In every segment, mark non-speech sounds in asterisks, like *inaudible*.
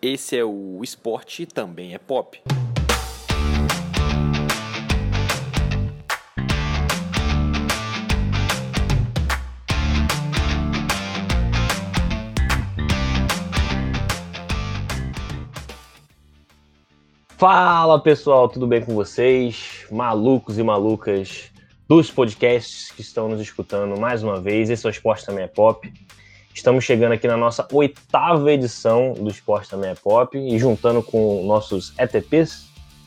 Esse é o Esporte Também é Pop. Fala pessoal, tudo bem com vocês? Malucos e malucas dos podcasts que estão nos escutando mais uma vez. Esse é o Esporte Também é Pop. Estamos chegando aqui na nossa oitava edição do Esporte Também é Pop e juntando com nossos ETPs,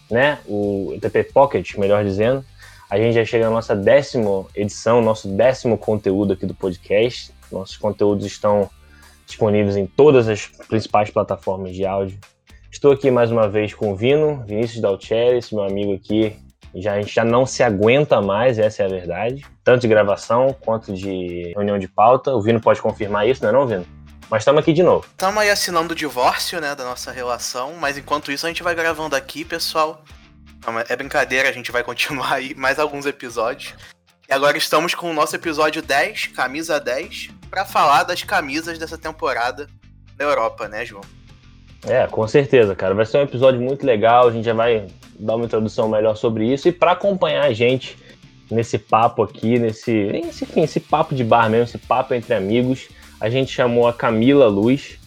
né? O ETP Pocket, melhor dizendo. A gente já chega na nossa décima edição, nosso décimo conteúdo aqui do podcast. Nossos conteúdos estão disponíveis em todas as principais plataformas de áudio. Estou aqui mais uma vez com o Vino, Vinícius Dalcheres, meu amigo aqui. Já, a gente já não se aguenta mais, essa é a verdade. Tanto de gravação quanto de reunião de pauta. O Vino pode confirmar isso, não é não, Vino? Mas estamos aqui de novo. Estamos aí assinando o divórcio, né, da nossa relação, mas enquanto isso a gente vai gravando aqui, pessoal. É brincadeira, a gente vai continuar aí mais alguns episódios. E agora estamos com o nosso episódio 10, camisa 10, para falar das camisas dessa temporada da Europa, né, João? É, com certeza, cara. Vai ser um episódio muito legal. A gente já vai dar uma introdução melhor sobre isso. E para acompanhar a gente nesse papo aqui, nesse, enfim, esse papo de bar mesmo, esse papo entre amigos, a gente chamou a Camila Luz,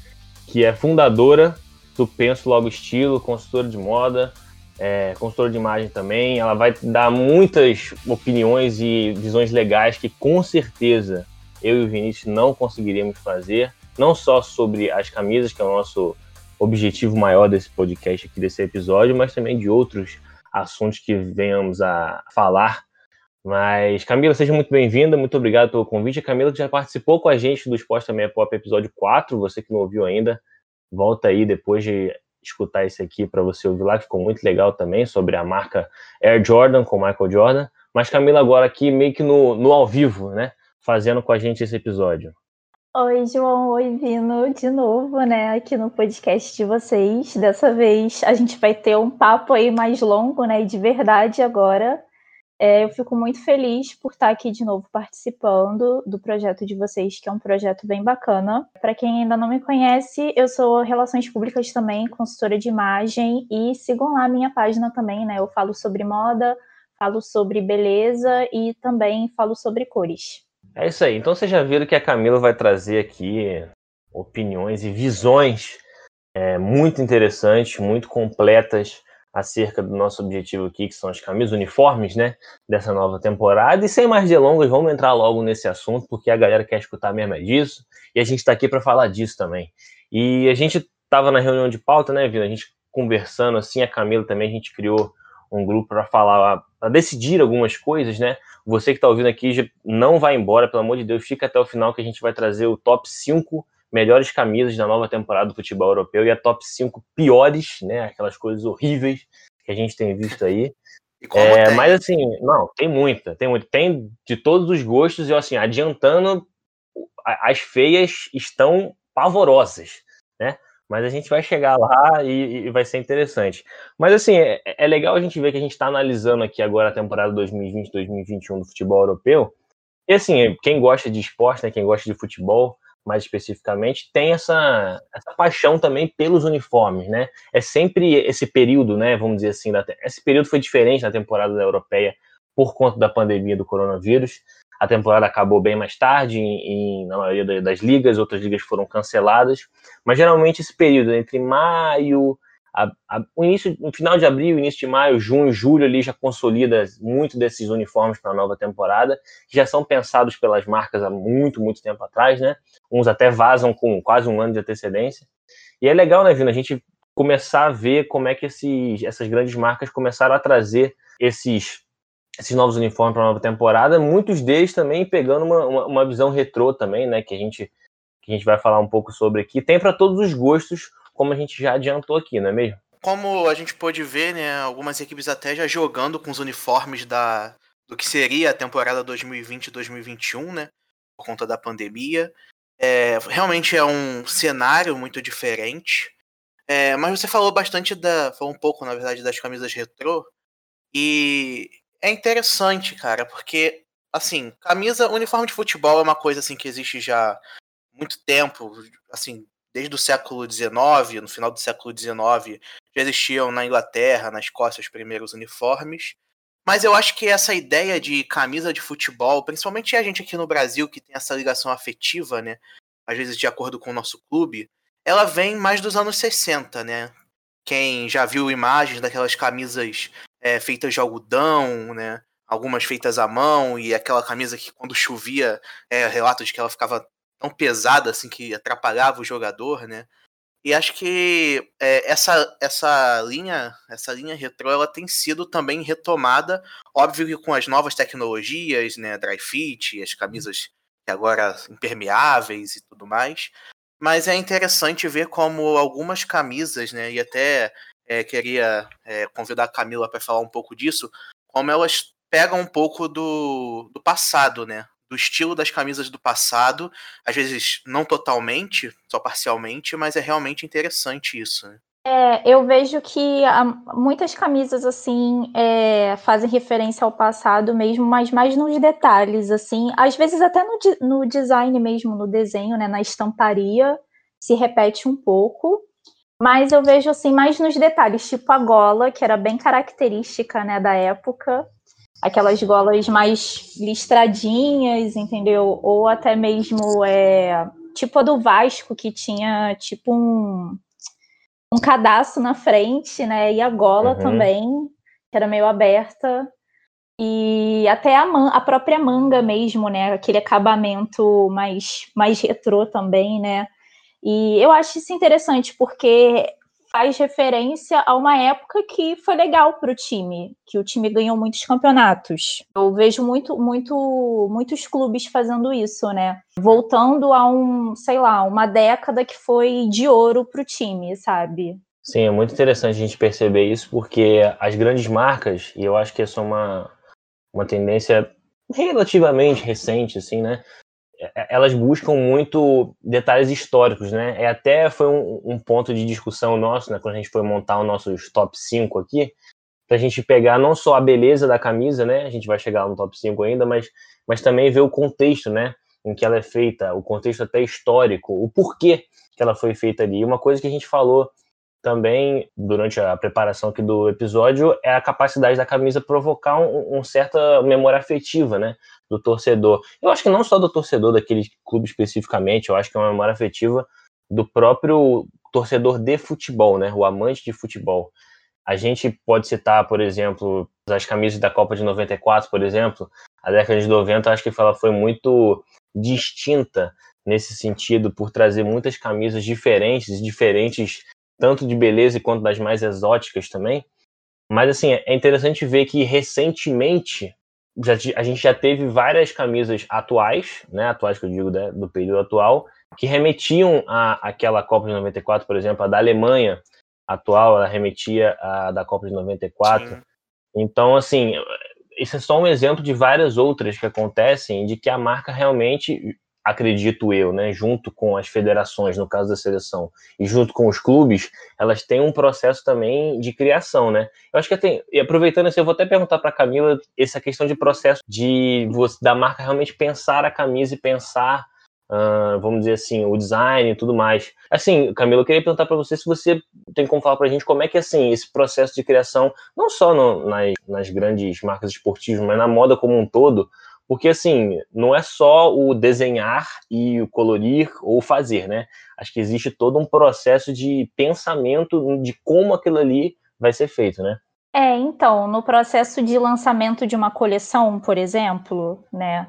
que é fundadora do Penso Logo Estilo, consultora de moda, é, consultora de imagem também. Ela vai dar muitas opiniões e visões legais que com certeza eu e o Vinícius não conseguiríamos fazer, não só sobre as camisas, que é o nosso objetivo maior desse podcast aqui, desse episódio, mas também de outros assuntos que venhamos a falar. Mas, Camila, seja muito bem-vinda, muito obrigado pelo convite. A Camila que já participou com a gente do Esporte Também é Pop episódio 4, você que não ouviu ainda, volta aí depois de escutar esse aqui para você ouvir lá, que ficou muito legal também, sobre a marca Air Jordan com Michael Jordan. Mas, Camila, agora aqui meio que no, no ao vivo, né? Fazendo com a gente esse episódio. Oi, João. Oi, Vino, de novo, né, aqui no podcast de vocês. Dessa vez a gente vai ter um papo aí mais longo, né, e de verdade agora. É, eu fico muito feliz por estar aqui de novo participando do projeto de vocês, que é um projeto bem bacana. Para quem ainda não me conhece, eu sou Relações Públicas também, consultora de imagem, e sigam lá a minha página também, né? Eu falo sobre moda, falo sobre beleza e também falo sobre cores. É isso aí. Então vocês já viram que a Camila vai trazer aqui opiniões e visões é, muito interessantes, muito completas acerca do nosso objetivo aqui, que são as camisas uniformes, né, dessa nova temporada. E sem mais delongas, vamos entrar logo nesse assunto, porque a galera quer escutar mesmo é disso, e a gente está aqui para falar disso também. E a gente estava na reunião de pauta, né, Vila? A gente conversando assim, a Camila também, a gente criou um grupo para falar, para decidir algumas coisas, né? Você que está ouvindo aqui, não vai embora, pelo amor de Deus, fica até o final que a gente vai trazer o top 5 melhores camisas da nova temporada do futebol europeu e a top 5 piores, né? Aquelas coisas horríveis que a gente tem visto aí. É, mas assim, não, tem muita, tem muito, tem de todos os gostos, e assim, adiantando, as feias estão pavorosas, né? Mas a gente vai chegar lá e, e vai ser interessante. Mas assim, é, é, legal a gente ver que a gente está analisando aqui agora a temporada 2020-2021 do futebol europeu. E assim, quem gosta de esporte, né, quem gosta de futebol, mais especificamente, tem essa, essa paixão também pelos uniformes, né? É sempre esse período, né? Vamos dizer assim, da, esse período foi diferente na temporada da europeia por conta da pandemia do coronavírus. A temporada acabou bem mais tarde, em, em, na maioria das ligas, outras ligas foram canceladas, mas geralmente esse período entre maio, a, a, o início, no final de abril, início de maio, junho, julho ali já consolida muito desses uniformes para a nova temporada, que já são pensados pelas marcas há muito, muito tempo atrás, né? Uns até vazam com quase um ano de antecedência. E é legal, né, Vino, a gente começar a ver como é que esses, essas grandes marcas começaram a trazer esses esses novos uniformes para a nova temporada, muitos deles também pegando uma, uma, uma, visão retrô também, né, que a gente que a gente vai falar um pouco sobre aqui. Tem para todos os gostos, como a gente já adiantou aqui, não é mesmo? Como a gente pôde ver, né, algumas equipes até já jogando com os uniformes da do que seria a temporada 2020-2021, né, por conta da pandemia. É, realmente é um cenário muito diferente. É, mas você falou bastante da, falou um pouco, na verdade, das camisas retrô. E é interessante, cara, porque, assim, camisa, uniforme de futebol é uma coisa, assim, que existe já muito tempo, assim, desde o século XIX, no final do século XIX, já existiam na Inglaterra, na Escócia, os primeiros uniformes. Mas eu acho que essa ideia de camisa de futebol, principalmente a gente aqui no Brasil, que tem essa ligação afetiva, né? Às vezes de acordo com o nosso clube, ela vem mais dos anos 60, né? Quem já viu imagens daquelas camisas é, feitas de algodão, né? Algumas feitas à mão, e aquela camisa que quando chovia, é, relato de que ela ficava tão pesada assim que atrapalhava o jogador, né? E acho que é, essa, essa linha essa linha retrô ela tem sido também retomada, óbvio que com as novas tecnologias, né, dry fit, as camisas que agora impermeáveis e tudo mais. Mas é interessante ver como algumas camisas, né, e até é, queria é, convidar a Camila para falar um pouco disso, como elas pegam um pouco do, do passado, né? do estilo das camisas do passado, às vezes não totalmente, só parcialmente, mas é realmente interessante isso. Né? É, eu vejo que muitas camisas assim é, fazem referência ao passado mesmo, mas mais nos detalhes, assim, às vezes até no, no design mesmo, no desenho, né, na estamparia, se repete um pouco. Mas eu vejo assim mais nos detalhes, tipo a gola, que era bem característica né, da época, aquelas golas mais listradinhas, entendeu? Ou até mesmo é, tipo a do Vasco, que tinha tipo um, um cadastro na frente, né? E a gola uhum. também, que era meio aberta. E até a, man a própria manga mesmo, né? Aquele acabamento mais, mais retrô também, né? E eu acho isso interessante, porque faz referência a uma época que foi legal para o time, que o time ganhou muitos campeonatos. Eu vejo muito, muito, muitos clubes fazendo isso, né? Voltando a um, sei lá, uma década que foi de ouro para o time, sabe? Sim, é muito interessante a gente perceber isso, porque as grandes marcas, e eu acho que essa é uma, uma tendência relativamente recente, assim, né? Elas buscam muito detalhes históricos, né? É até foi um, um, ponto de discussão nosso, né? Quando a gente foi montar o nosso top 5 aqui, pra gente pegar não só a beleza da camisa, né? A gente vai chegar no top 5 ainda, mas, mas também ver o contexto, né? Em que ela é feita, o contexto até histórico, o porquê que ela foi feita ali. Uma coisa que a gente falou também durante a preparação aqui do episódio é a capacidade da camisa provocar um, um certa memória afetiva, né? do torcedor. Eu acho que não só do torcedor daquele clube especificamente, eu acho que é uma memória afetiva do próprio torcedor de futebol, né? O amante de futebol. A gente pode citar, por exemplo, as camisas da Copa de 94, por exemplo. A década de 90, acho que ela foi muito distinta nesse sentido, por trazer muitas camisas diferentes, diferentes tanto de beleza quanto das mais exóticas também. Mas assim, é interessante ver que recentemente já, a gente já teve várias camisas atuais, né, atuais que eu digo né, do período atual, que remetiam a aquela Copa de 94, por exemplo, a da Alemanha atual, ela remetia a da Copa de 94. Sim. Então, assim, isso é só um exemplo de várias outras que acontecem de que a marca realmente acredito eu, né, junto com as federações, no caso da seleção, e junto com os clubes, elas têm um processo também de criação, né? Eu acho que tem, e aproveitando assim, eu vou até perguntar para Camila essa questão de processo de da marca realmente pensar a camisa e pensar Uh, vamos dizer assim, o design e tudo mais. Assim, Camila, eu queria perguntar para você se você tem como falar para a gente como é que assim esse processo de criação, não só no, nas, nas, grandes marcas esportivas, mas na moda como um todo, porque, assim, não é só o desenhar e o colorir ou fazer, né? Acho que existe todo um processo de pensamento de como aquilo ali vai ser feito, né? É, então, no processo de lançamento de uma coleção, por exemplo, né,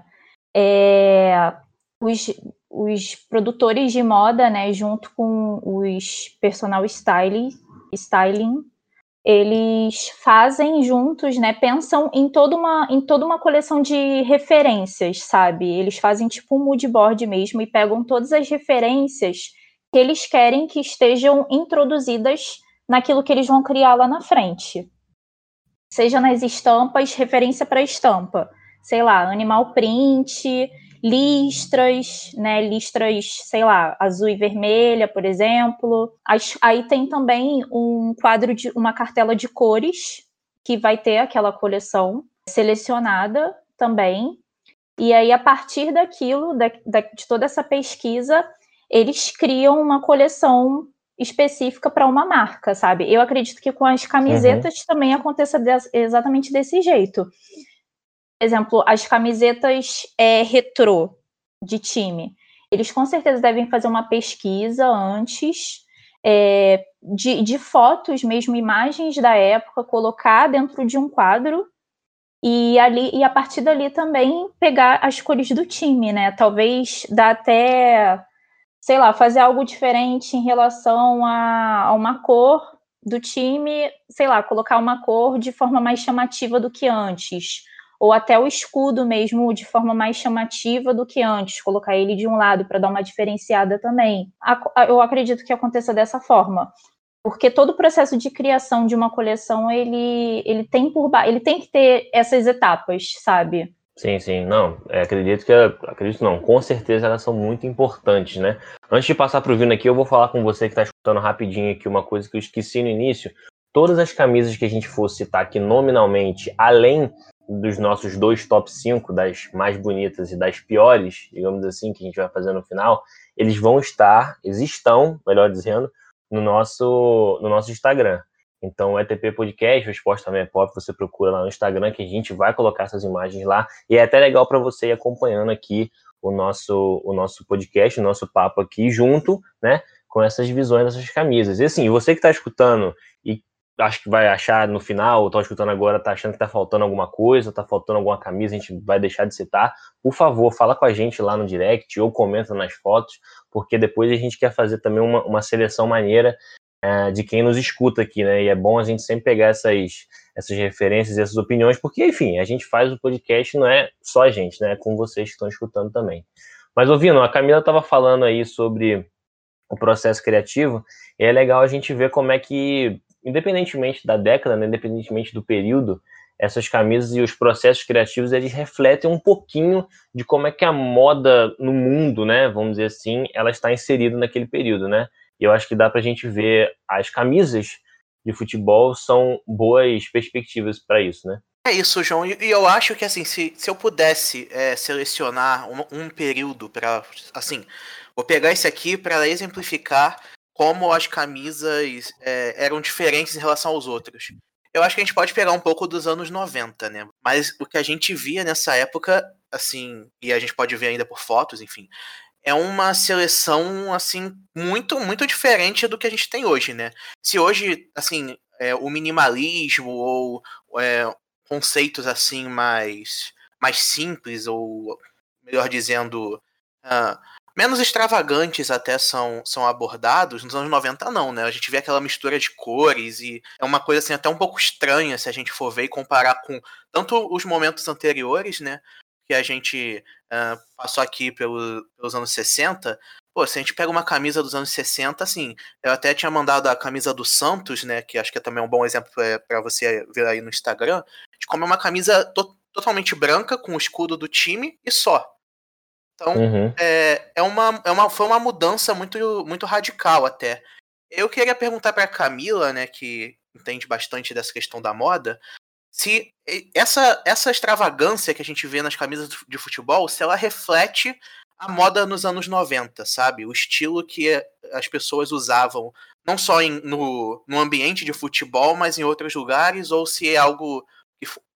é, os, os produtores de moda, né, junto com os personal styling, styling eles fazem juntos, né? Pensam em toda uma, em toda uma coleção de referências, sabe? Eles fazem tipo um mood board mesmo e pegam todas as referências que eles querem que estejam introduzidas naquilo que eles vão criar lá na frente. Seja nas estampas, referência para estampa. Sei lá, animal print, listras, né, listras, sei lá, azul e vermelha, por exemplo. Aí tem também um quadro de uma cartela de cores que vai ter aquela coleção selecionada também. E aí, a partir daquilo, da, da, de toda essa pesquisa, eles criam uma coleção específica para uma marca, sabe? Eu acredito que com as camisetas uhum. também aconteça exatamente desse jeito. Exemplo, as camisetas é, retrô de time. Eles com certeza devem fazer uma pesquisa antes é, de, de fotos, mesmo imagens da época, colocar dentro de um quadro e ali e a partir dali também pegar as cores do time, né? Talvez dá até, sei lá, fazer algo diferente em relação a, a uma cor do time, sei lá, colocar uma cor de forma mais chamativa do que antes ou até o escudo mesmo de forma mais chamativa do que antes, colocar ele de um lado para dar uma diferenciada também. Eu acredito que aconteça dessa forma. Porque todo o processo de criação de uma coleção, ele, ele tem por ele tem que ter essas etapas, sabe? Sim, sim, não, é, acredito que, acredito não, com certeza elas são muito importantes, né? Antes de passar para o Vino aqui, eu vou falar com você que está escutando rapidinho aqui uma coisa que eu esqueci no início. Todas as camisas que a gente for citar aqui nominalmente, além dos nossos dois top 5, das mais bonitas e das piores, digamos assim, que a gente vai fazer no final, eles vão estar, eles estão, melhor dizendo, no nosso, no nosso Instagram. Então, o ETP Podcast, o Esporte também é pop, você procura lá no Instagram que a gente vai colocar essas imagens lá. E é até legal para você ir acompanhando aqui o nosso, o nosso podcast, o nosso papo aqui junto, né? Com essas visões dessas camisas. E assim, você que está escutando acho que vai achar no final, ou tá escutando agora, tá achando que tá faltando alguma coisa, tá faltando alguma camisa, a gente vai deixar de citar, por favor, fala com a gente lá no direct ou comenta nas fotos, porque depois a gente quer fazer também uma, uma seleção maneira é, de quem nos escuta aqui, né? E é bom a gente sempre pegar essas, essas referências essas opiniões, porque, enfim, a gente faz o podcast, não é só a gente, né? É com vocês que estão escutando também. Mas, ouvindo, a Camila estava falando aí sobre o processo criativo, e é legal a gente ver como é que independentemente da década, né, independentemente do período, essas camisas e os processos criativos eles refletem um pouquinho de como é que a moda no mundo, né, vamos dizer assim, ela está inserida naquele período, né? E eu acho que dá para a gente ver as camisas de futebol são boas perspectivas para isso, né? É isso, João. E eu acho que assim, se, se eu pudesse é, selecionar um, um período para, assim, vou pegar esse aqui para exemplificar como as camisas é, eram diferentes em relação aos outros. Eu acho que a gente pode pegar um pouco dos anos 90, né? Mas o que a gente via nessa época, assim, e a gente pode ver ainda por fotos, enfim, é uma seleção, assim, muito, muito diferente do que a gente tem hoje, né? Se hoje, assim, é, o minimalismo ou é, conceitos, assim, mais, mais simples, ou melhor dizendo, uh, menos extravagantes até são, são abordados, nos anos 90 não, né? A gente vê aquela mistura de cores e é uma coisa assim até um pouco estranha se a gente for ver e comparar com tanto os momentos anteriores, né? Que a gente uh, passou aqui pelo, pelos anos 60. Pô, se a gente pega uma camisa dos anos 60, assim, eu até tinha mandado a camisa do Santos, né? Que acho que é também um bom exemplo para você ver aí no Instagram, de como é uma camisa to totalmente branca com o escudo do time e só então, uhum. é, é, uma, é uma, foi uma mudança muito, muito radical até. Eu queria perguntar para Camila, né, que entende bastante dessa questão da moda, se essa, essa extravagância que a gente vê nas camisas de futebol, se ela reflete a moda nos anos 90, sabe? O estilo que as pessoas usavam, não só em, no, no ambiente de futebol, mas em outros lugares, ou se é algo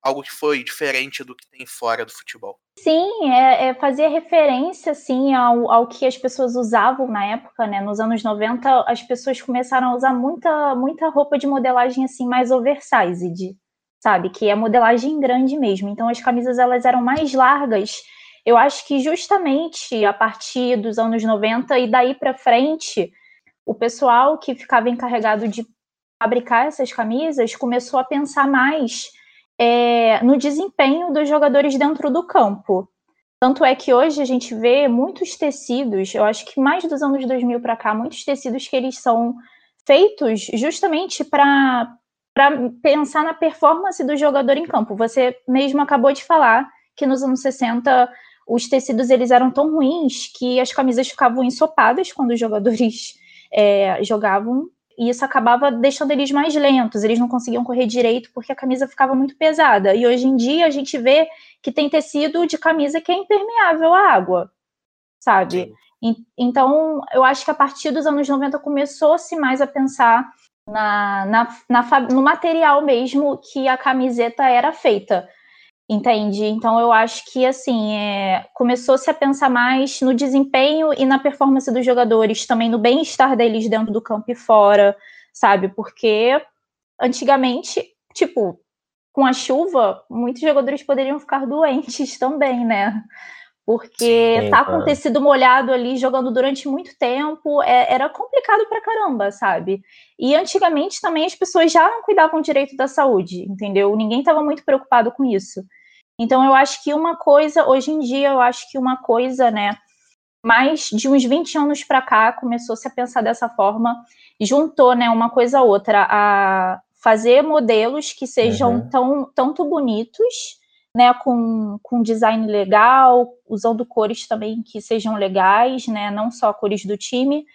algo que foi diferente do que tem fora do futebol. Sim, é, é fazia referência assim ao, ao que as pessoas usavam na época, né? Nos anos 90, as pessoas começaram a usar muita, muita roupa de modelagem assim mais oversized, sabe? Que é modelagem grande mesmo. Então as camisas elas eram mais largas. Eu acho que justamente a partir dos anos 90 e daí para frente, o pessoal que ficava encarregado de fabricar essas camisas começou a pensar mais é, no desempenho dos jogadores dentro do campo. Tanto é que hoje a gente vê muitos tecidos, eu acho que mais dos anos 2000 para cá, muitos tecidos que eles são feitos justamente para pensar na performance do jogador em campo. Você mesmo acabou de falar que nos anos 60 os tecidos eles eram tão ruins que as camisas ficavam ensopadas quando os jogadores *laughs* é, jogavam e isso acabava deixando eles mais lentos, eles não conseguiam correr direito porque a camisa ficava muito pesada. E hoje em dia a gente vê que tem tecido de camisa que é impermeável à água, sabe? Então, eu acho que a partir dos anos 90 começou-se mais a pensar na, na, na, no material mesmo que a camiseta era feita. Entende? Então eu acho que assim é, começou-se a pensar mais no desempenho e na performance dos jogadores, também no bem-estar deles dentro do campo e fora, sabe? Porque antigamente, tipo, com a chuva, muitos jogadores poderiam ficar doentes *laughs* também, né? Porque Sim, tá com tecido molhado ali jogando durante muito tempo é, era complicado pra caramba, sabe? E antigamente também as pessoas já não cuidavam direito da saúde, entendeu? Ninguém estava muito preocupado com isso. Então eu acho que uma coisa, hoje em dia, eu acho que uma coisa, né, mais de uns 20 anos para cá, começou-se a pensar dessa forma, juntou, né, uma coisa a outra, a fazer modelos que sejam uhum. tão, tanto bonitos, né, com, com design legal, usando cores também que sejam legais, né, não só cores do time,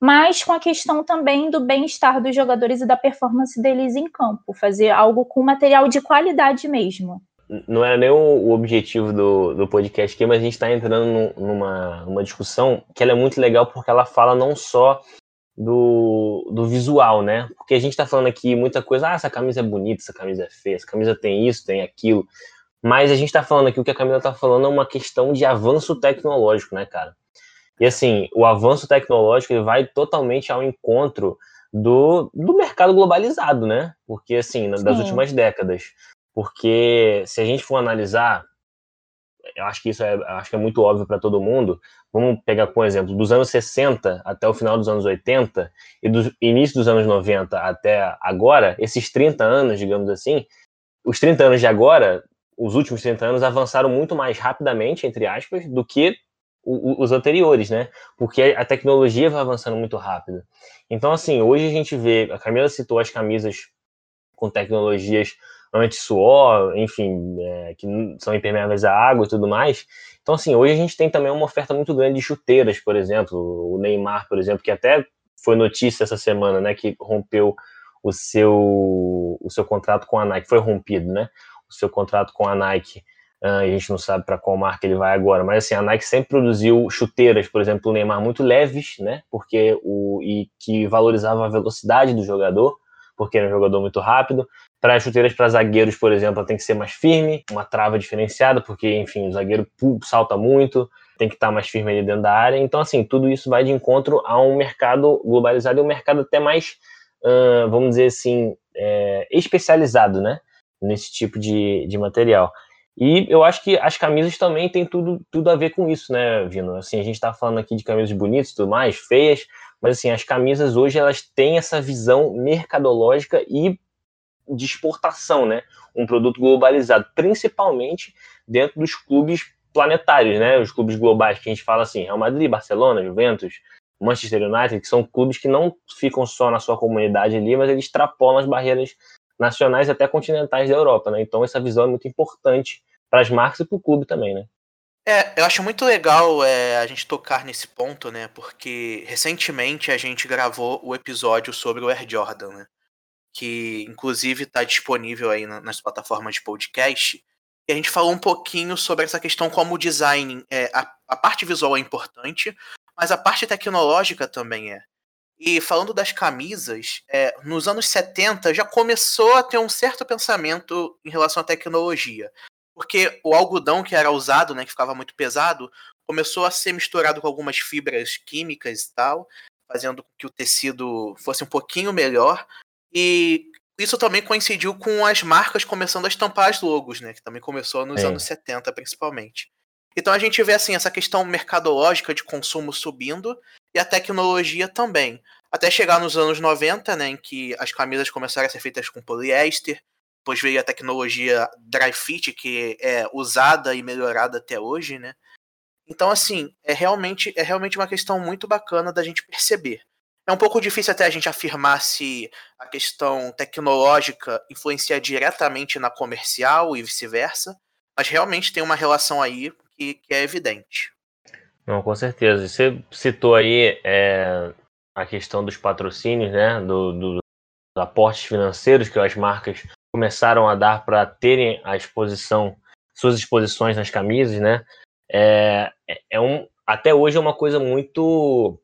mas com a questão também do bem-estar dos jogadores e da performance deles em campo, fazer algo com material de qualidade mesmo não era nem o, objetivo do, do podcast aqui, mas a gente está entrando numa, numa discussão que ela é muito legal porque ela fala não só do, do visual, né? Porque a gente está falando aqui muita coisa, ah, essa camisa é bonita, essa camisa é feia, essa camisa tem isso, tem aquilo. Mas a gente está falando aqui, o que a Camila está falando é uma questão de avanço tecnológico, né, cara? E assim, o avanço tecnológico ele vai totalmente ao encontro do, do mercado globalizado, né? Porque, assim, das Sim. últimas décadas. Porque se a gente for analisar, eu acho que isso é, acho que é muito óbvio para todo mundo. Vamos pegar como exemplo, dos anos 60 até o final dos anos 80 e do início dos anos 90 até agora, esses 30 anos, digamos assim, os 30 anos de agora, os últimos 30 anos avançaram muito mais rapidamente, entre aspas, do que os anteriores, né? Porque a tecnologia vai avançando muito rápido. Então, assim, hoje a gente vê, a Camila citou as camisas com tecnologias anti-suor, enfim, é, que são impermeáveis à água e tudo mais. Então, assim, hoje a gente tem também uma oferta muito grande de chuteiras, por exemplo. O Neymar, por exemplo, que até foi notícia essa semana, né, que rompeu o seu, o seu contrato com a Nike, foi rompido, né, o seu contrato com a Nike. Uh, a gente não sabe para qual marca ele vai agora, mas assim, a Nike sempre produziu chuteiras, por exemplo, o Neymar muito leves, né, porque o, e que valorizavam a velocidade do jogador, porque era um jogador muito rápido. Para chuteiras para zagueiros, por exemplo, ela tem que ser mais firme, uma trava diferenciada, porque, enfim, o zagueiro salta muito, tem que estar mais firme ali dentro da área. Então, assim, tudo isso vai de encontro a um mercado globalizado e um mercado até mais, uh, vamos dizer assim, é, especializado, né? Nesse tipo de, de material. E eu acho que as camisas também têm tudo, tudo a ver com isso, né, Vino? Assim, a gente está falando aqui de camisas bonitas e tudo mais, feias, mas assim, as camisas hoje elas têm essa visão mercadológica e de exportação, né? Um produto globalizado, principalmente dentro dos clubes planetários, né? Os clubes globais que a gente fala assim, Real Madrid, Barcelona, Juventus, Manchester United, que são clubes que não ficam só na sua comunidade ali, mas eles extrapolam as barreiras nacionais até continentais da Europa, né? Então essa visão é muito importante para as marcas e para o clube também, né? É, eu acho muito legal é, a gente tocar nesse ponto, né? Porque recentemente a gente gravou o episódio sobre o Air Jordan, né? Que inclusive está disponível aí nas plataformas de podcast. E a gente falou um pouquinho sobre essa questão como o design, é, a, a parte visual é importante, mas a parte tecnológica também é. E falando das camisas, é, nos anos 70 já começou a ter um certo pensamento em relação à tecnologia. Porque o algodão que era usado, né, que ficava muito pesado, começou a ser misturado com algumas fibras químicas e tal, fazendo com que o tecido fosse um pouquinho melhor, e isso também coincidiu com as marcas começando a estampar as logos, né? Que também começou nos é. anos 70, principalmente. Então a gente vê assim essa questão mercadológica de consumo subindo e a tecnologia também. Até chegar nos anos 90, né, em que as camisas começaram a ser feitas com poliéster, depois veio a tecnologia dry fit, que é usada e melhorada até hoje, né? Então assim, é realmente é realmente uma questão muito bacana da gente perceber. É um pouco difícil até a gente afirmar se a questão tecnológica influencia diretamente na comercial e vice-versa, mas realmente tem uma relação aí que, que, é evidente. Não, com certeza. Você citou aí é, a questão dos patrocínios, né, do, do, dos aportes financeiros que as marcas começaram a dar para terem a exposição, suas exposições nas camisas, né? É, é, um, até hoje é uma coisa muito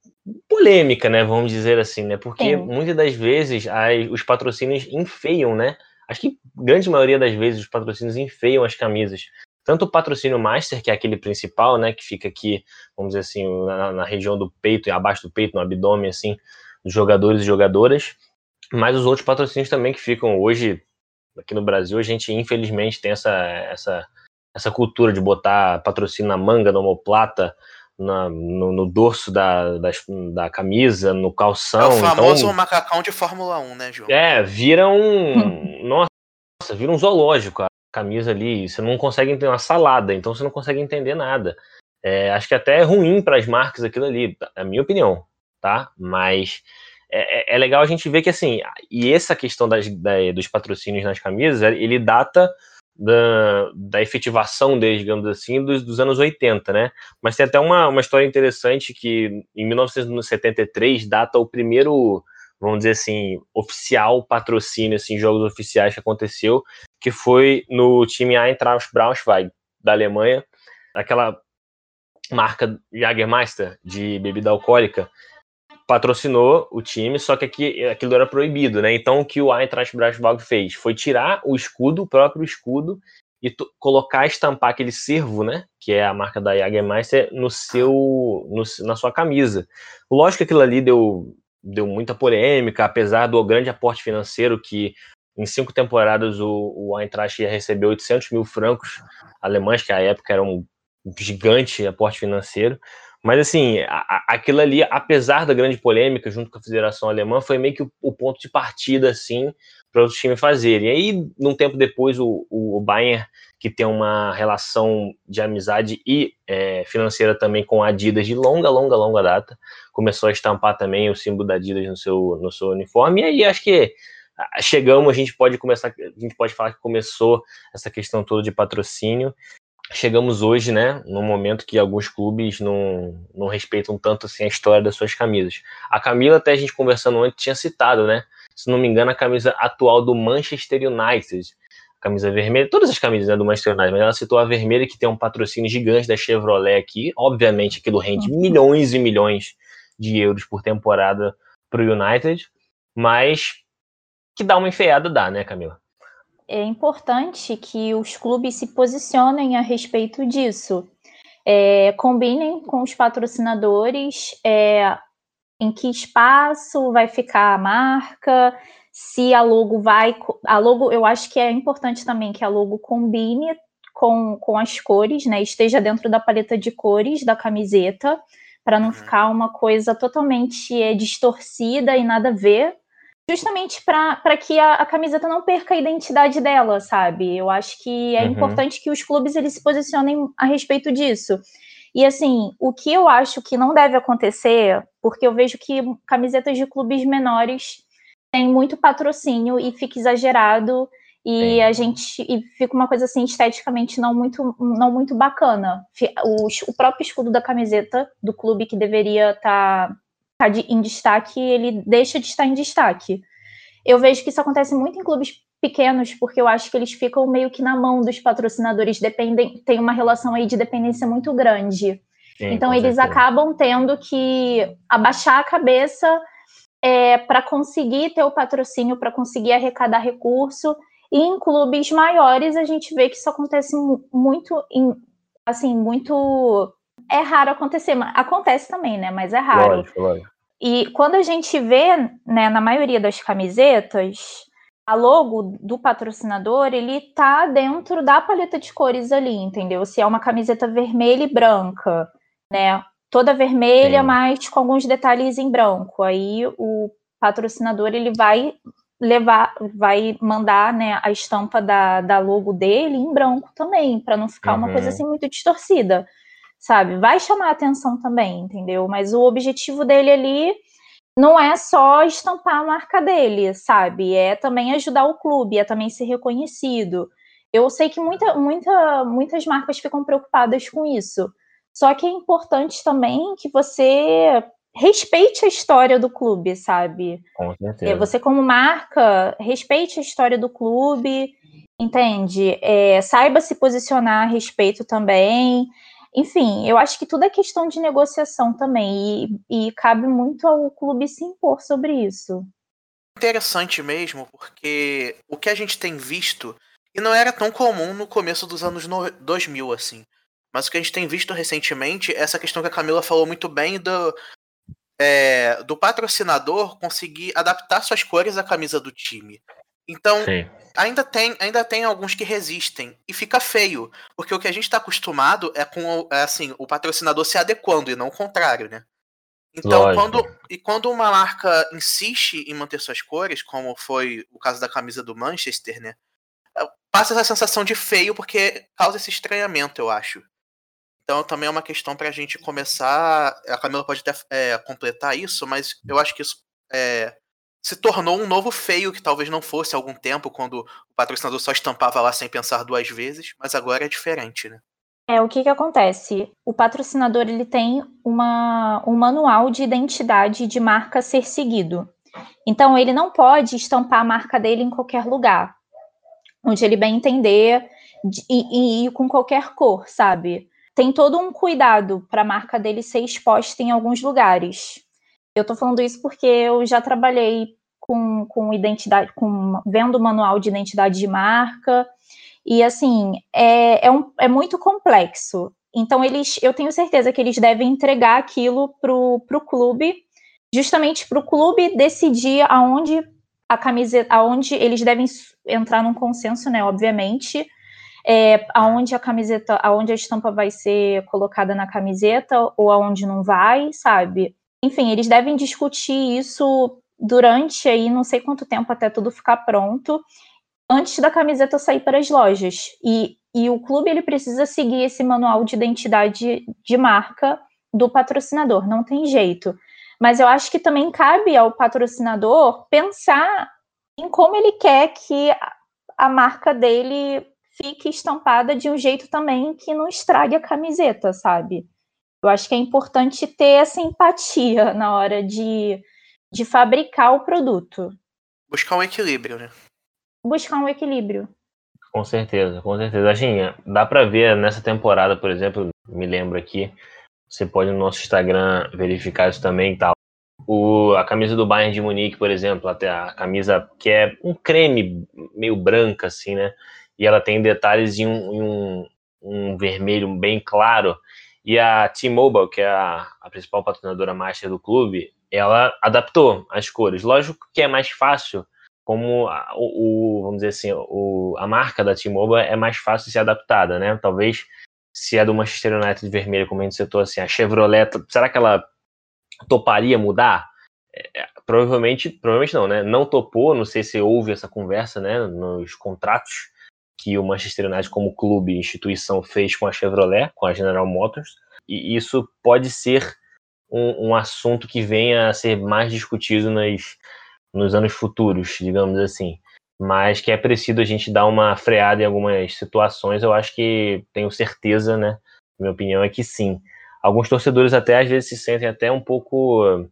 polêmica, né? Vamos dizer assim, né? Porque Sim. muitas das vezes as, os patrocínios enfeiam, né? Acho que grande maioria das vezes os patrocínios enfeiam as camisas. Tanto o patrocínio master, que é aquele principal, né? Que fica aqui, vamos dizer assim, na, na região do peito e abaixo do peito, no abdômen, assim, dos jogadores e jogadoras. Mas os outros patrocínios também que ficam hoje aqui no Brasil, a gente infelizmente tem essa, essa, essa cultura de botar patrocínio na manga, na omoplata, na, no, no, dorso da, da, da, camisa, no calção. É o famoso então, macacão de Fórmula 1, né, João? É, vira um. *laughs* nossa, vira um zoológico a camisa ali. Você não consegue entender uma salada, então você não consegue entender nada. É, acho que até é ruim para as marcas aquilo ali, é a minha opinião, tá? Mas é, é, é, legal a gente ver que assim, e essa questão das, da, dos patrocínios nas camisas, ele data da, da efetivação deles, digamos assim, dos, dos, anos 80, né? Mas tem até uma, uma história interessante que em 1973 data o primeiro, vamos dizer assim, oficial patrocínio, assim, jogos oficiais que aconteceu, que foi no time Eintracht Braunschweig, da Alemanha, aquela marca Jagermeister de bebida alcoólica, patrocinou o time, só que aqui, aquilo era proibido, né? Então o que o Eintracht Braunschweig fez foi tirar o escudo, o próprio escudo, e colocar, estampar aquele servo, né? Que é a marca da Jagermeister, no seu, no, na sua camisa. Lógico que aquilo ali deu, deu muita polêmica, apesar do grande aporte financeiro que em cinco temporadas o, o Eintracht ia receber 800 mil francos alemães, que à época era um gigante aporte financeiro. Mas, assim, a, aquilo ali, apesar da grande polêmica junto com a Federação Alemã, foi meio que o, o ponto de partida, assim, para os times fazerem. E aí, num tempo depois, o, o Bayern, que tem uma relação de amizade e é, financeira também com a Adidas de longa, longa, longa data, começou a estampar também o símbolo da Adidas no seu, no seu uniforme. E aí, acho que chegamos, a gente pode começar, a gente pode falar que começou essa questão toda de patrocínio chegamos hoje, né, num momento que alguns clubes não, não respeitam tanto assim a história das suas camisas. A Camila, até a gente conversando antes, tinha citado, né, se não me engano, a camisa atual do Manchester United, a camisa vermelha, todas as camisas né, do Manchester United, mas ela citou a vermelha que tem um patrocínio gigante da Chevrolet aqui, obviamente aquilo rende uhum. milhões e milhões de euros por temporada para o United, mas que dá uma enfeiada dá, né, Camila? É importante que os clubes se posicionem a respeito disso. É, combinem com os patrocinadores é, em que espaço vai ficar a marca, se a logo vai. A logo, eu acho que é importante também que a logo combine com, com as cores, né? Esteja dentro da paleta de cores da camiseta, para não uhum. ficar uma coisa totalmente é, distorcida e nada a ver justamente para que a, a, camiseta não perca a identidade dela, sabe? Eu acho que é uhum. importante que os clubes eles se posicionem a respeito disso. E assim, o que eu acho que não deve acontecer, porque eu vejo que camisetas de clubes menores têm muito patrocínio e fica exagerado e a gente e fica uma coisa assim esteticamente não muito não muito bacana. O, o próprio escudo da camiseta do clube que deveria estar tá em destaque, ele deixa de estar em destaque. Eu vejo que isso acontece muito em clubes pequenos, porque eu acho que eles ficam meio que na mão dos patrocinadores, dependem, tem uma relação aí de dependência muito grande. Sim, então eles certeza. acabam tendo que abaixar a cabeça é, para conseguir ter o patrocínio, para conseguir arrecadar recurso. E em clubes maiores a gente vê que isso acontece muito, assim, muito é raro acontecer, acontece também, né? Mas é raro. Lógico, lógico. E quando a gente vê, né, na maioria das camisetas, a logo do patrocinador, ele tá dentro da paleta de cores ali, entendeu? Se é uma camiseta vermelha e branca, né? Toda vermelha, Sim. mas com alguns detalhes em branco. Aí o patrocinador ele vai levar, vai mandar, né, a estampa da, da logo dele em branco também, para não ficar uhum. uma coisa uhum. assim muito distorcida sabe? Vai chamar atenção também, entendeu? Mas o objetivo dele ali não é só estampar a marca dele, sabe? É também ajudar o clube, é também ser reconhecido. Eu sei que muita, muita, muitas marcas ficam preocupadas com isso. Só que é importante também que você respeite a história do clube, sabe? Com certeza. Você, como marca, respeite a história do clube, entende? É, saiba se posicionar a respeito também. Enfim, eu acho que tudo é questão de negociação também, e, e cabe muito ao clube se impor sobre isso. Interessante mesmo, porque o que a gente tem visto, e não era tão comum no começo dos anos 2000, assim, mas o que a gente tem visto recentemente é essa questão que a Camila falou muito bem do, é, do patrocinador conseguir adaptar suas cores à camisa do time. Então, Sim. ainda tem, ainda tem alguns que resistem. E fica feio. Porque o que a gente está acostumado é com é assim, o patrocinador se adequando e não o contrário, né? Então, quando, e quando uma marca insiste em manter suas cores, como foi o caso da camisa do Manchester, né? É, passa essa sensação de feio porque causa esse estranhamento, eu acho. Então também é uma questão para a gente começar. A Camila pode até é, completar isso, mas eu acho que isso é, se tornou um novo feio que talvez não fosse há algum tempo, quando o patrocinador só estampava lá sem pensar duas vezes, mas agora é diferente, né? É, o que que acontece? O patrocinador ele tem uma, um manual de identidade de marca a ser seguido. Então ele não pode estampar a marca dele em qualquer lugar, onde ele bem entender e, e, e com qualquer cor, sabe? Tem todo um cuidado para a marca dele ser exposta em alguns lugares. Eu estou falando isso porque eu já trabalhei com, com identidade, com vendo o manual de identidade de marca, e assim, é, é, um, é muito complexo. Então, eles, eu tenho certeza que eles devem entregar aquilo para o clube, justamente para o clube decidir aonde a camiseta, aonde eles devem entrar num consenso, né? Obviamente, é, aonde a camiseta, aonde a estampa vai ser colocada na camiseta ou aonde não vai, sabe? Enfim, eles devem discutir isso durante aí não sei quanto tempo até tudo ficar pronto, antes da camiseta sair para as lojas. E, e o clube ele precisa seguir esse manual de identidade de marca do patrocinador, não tem jeito. Mas eu acho que também cabe ao patrocinador pensar em como ele quer que a marca dele fique estampada de um jeito também que não estrague a camiseta, sabe? Eu acho que é importante ter essa empatia na hora de, de fabricar o produto. Buscar um equilíbrio, né? Buscar um equilíbrio. Com certeza, com certeza. Assim, dá para ver nessa temporada, por exemplo, me lembro aqui, você pode no nosso Instagram verificar isso também e tal. O, a camisa do Bayern de Munique, por exemplo, até a camisa que é um creme meio branca, assim, né? E ela tem detalhes em um, em um, um vermelho bem claro. E a T-Mobile, que é a, a, principal patrocinadora master do clube, ela adaptou as cores. Lógico que é mais fácil, como a, o, vamos dizer assim, o, a marca da T-Mobile é mais fácil de ser adaptada, né? Talvez se é do Manchester United de vermelho, como a gente citou assim, a Chevrolet, será que ela toparia mudar? É, provavelmente, provavelmente não, né? Não topou, não sei se houve essa conversa, né, nos contratos que o Manchester United, como clube, instituição, fez com a Chevrolet, com a General Motors, e isso pode ser um, um assunto que venha a ser mais discutido nas, nos anos futuros, digamos assim. Mas que é preciso a gente dar uma freada em algumas situações, eu acho que tenho certeza, né? Minha opinião é que sim. Alguns torcedores até às vezes se sentem até um pouco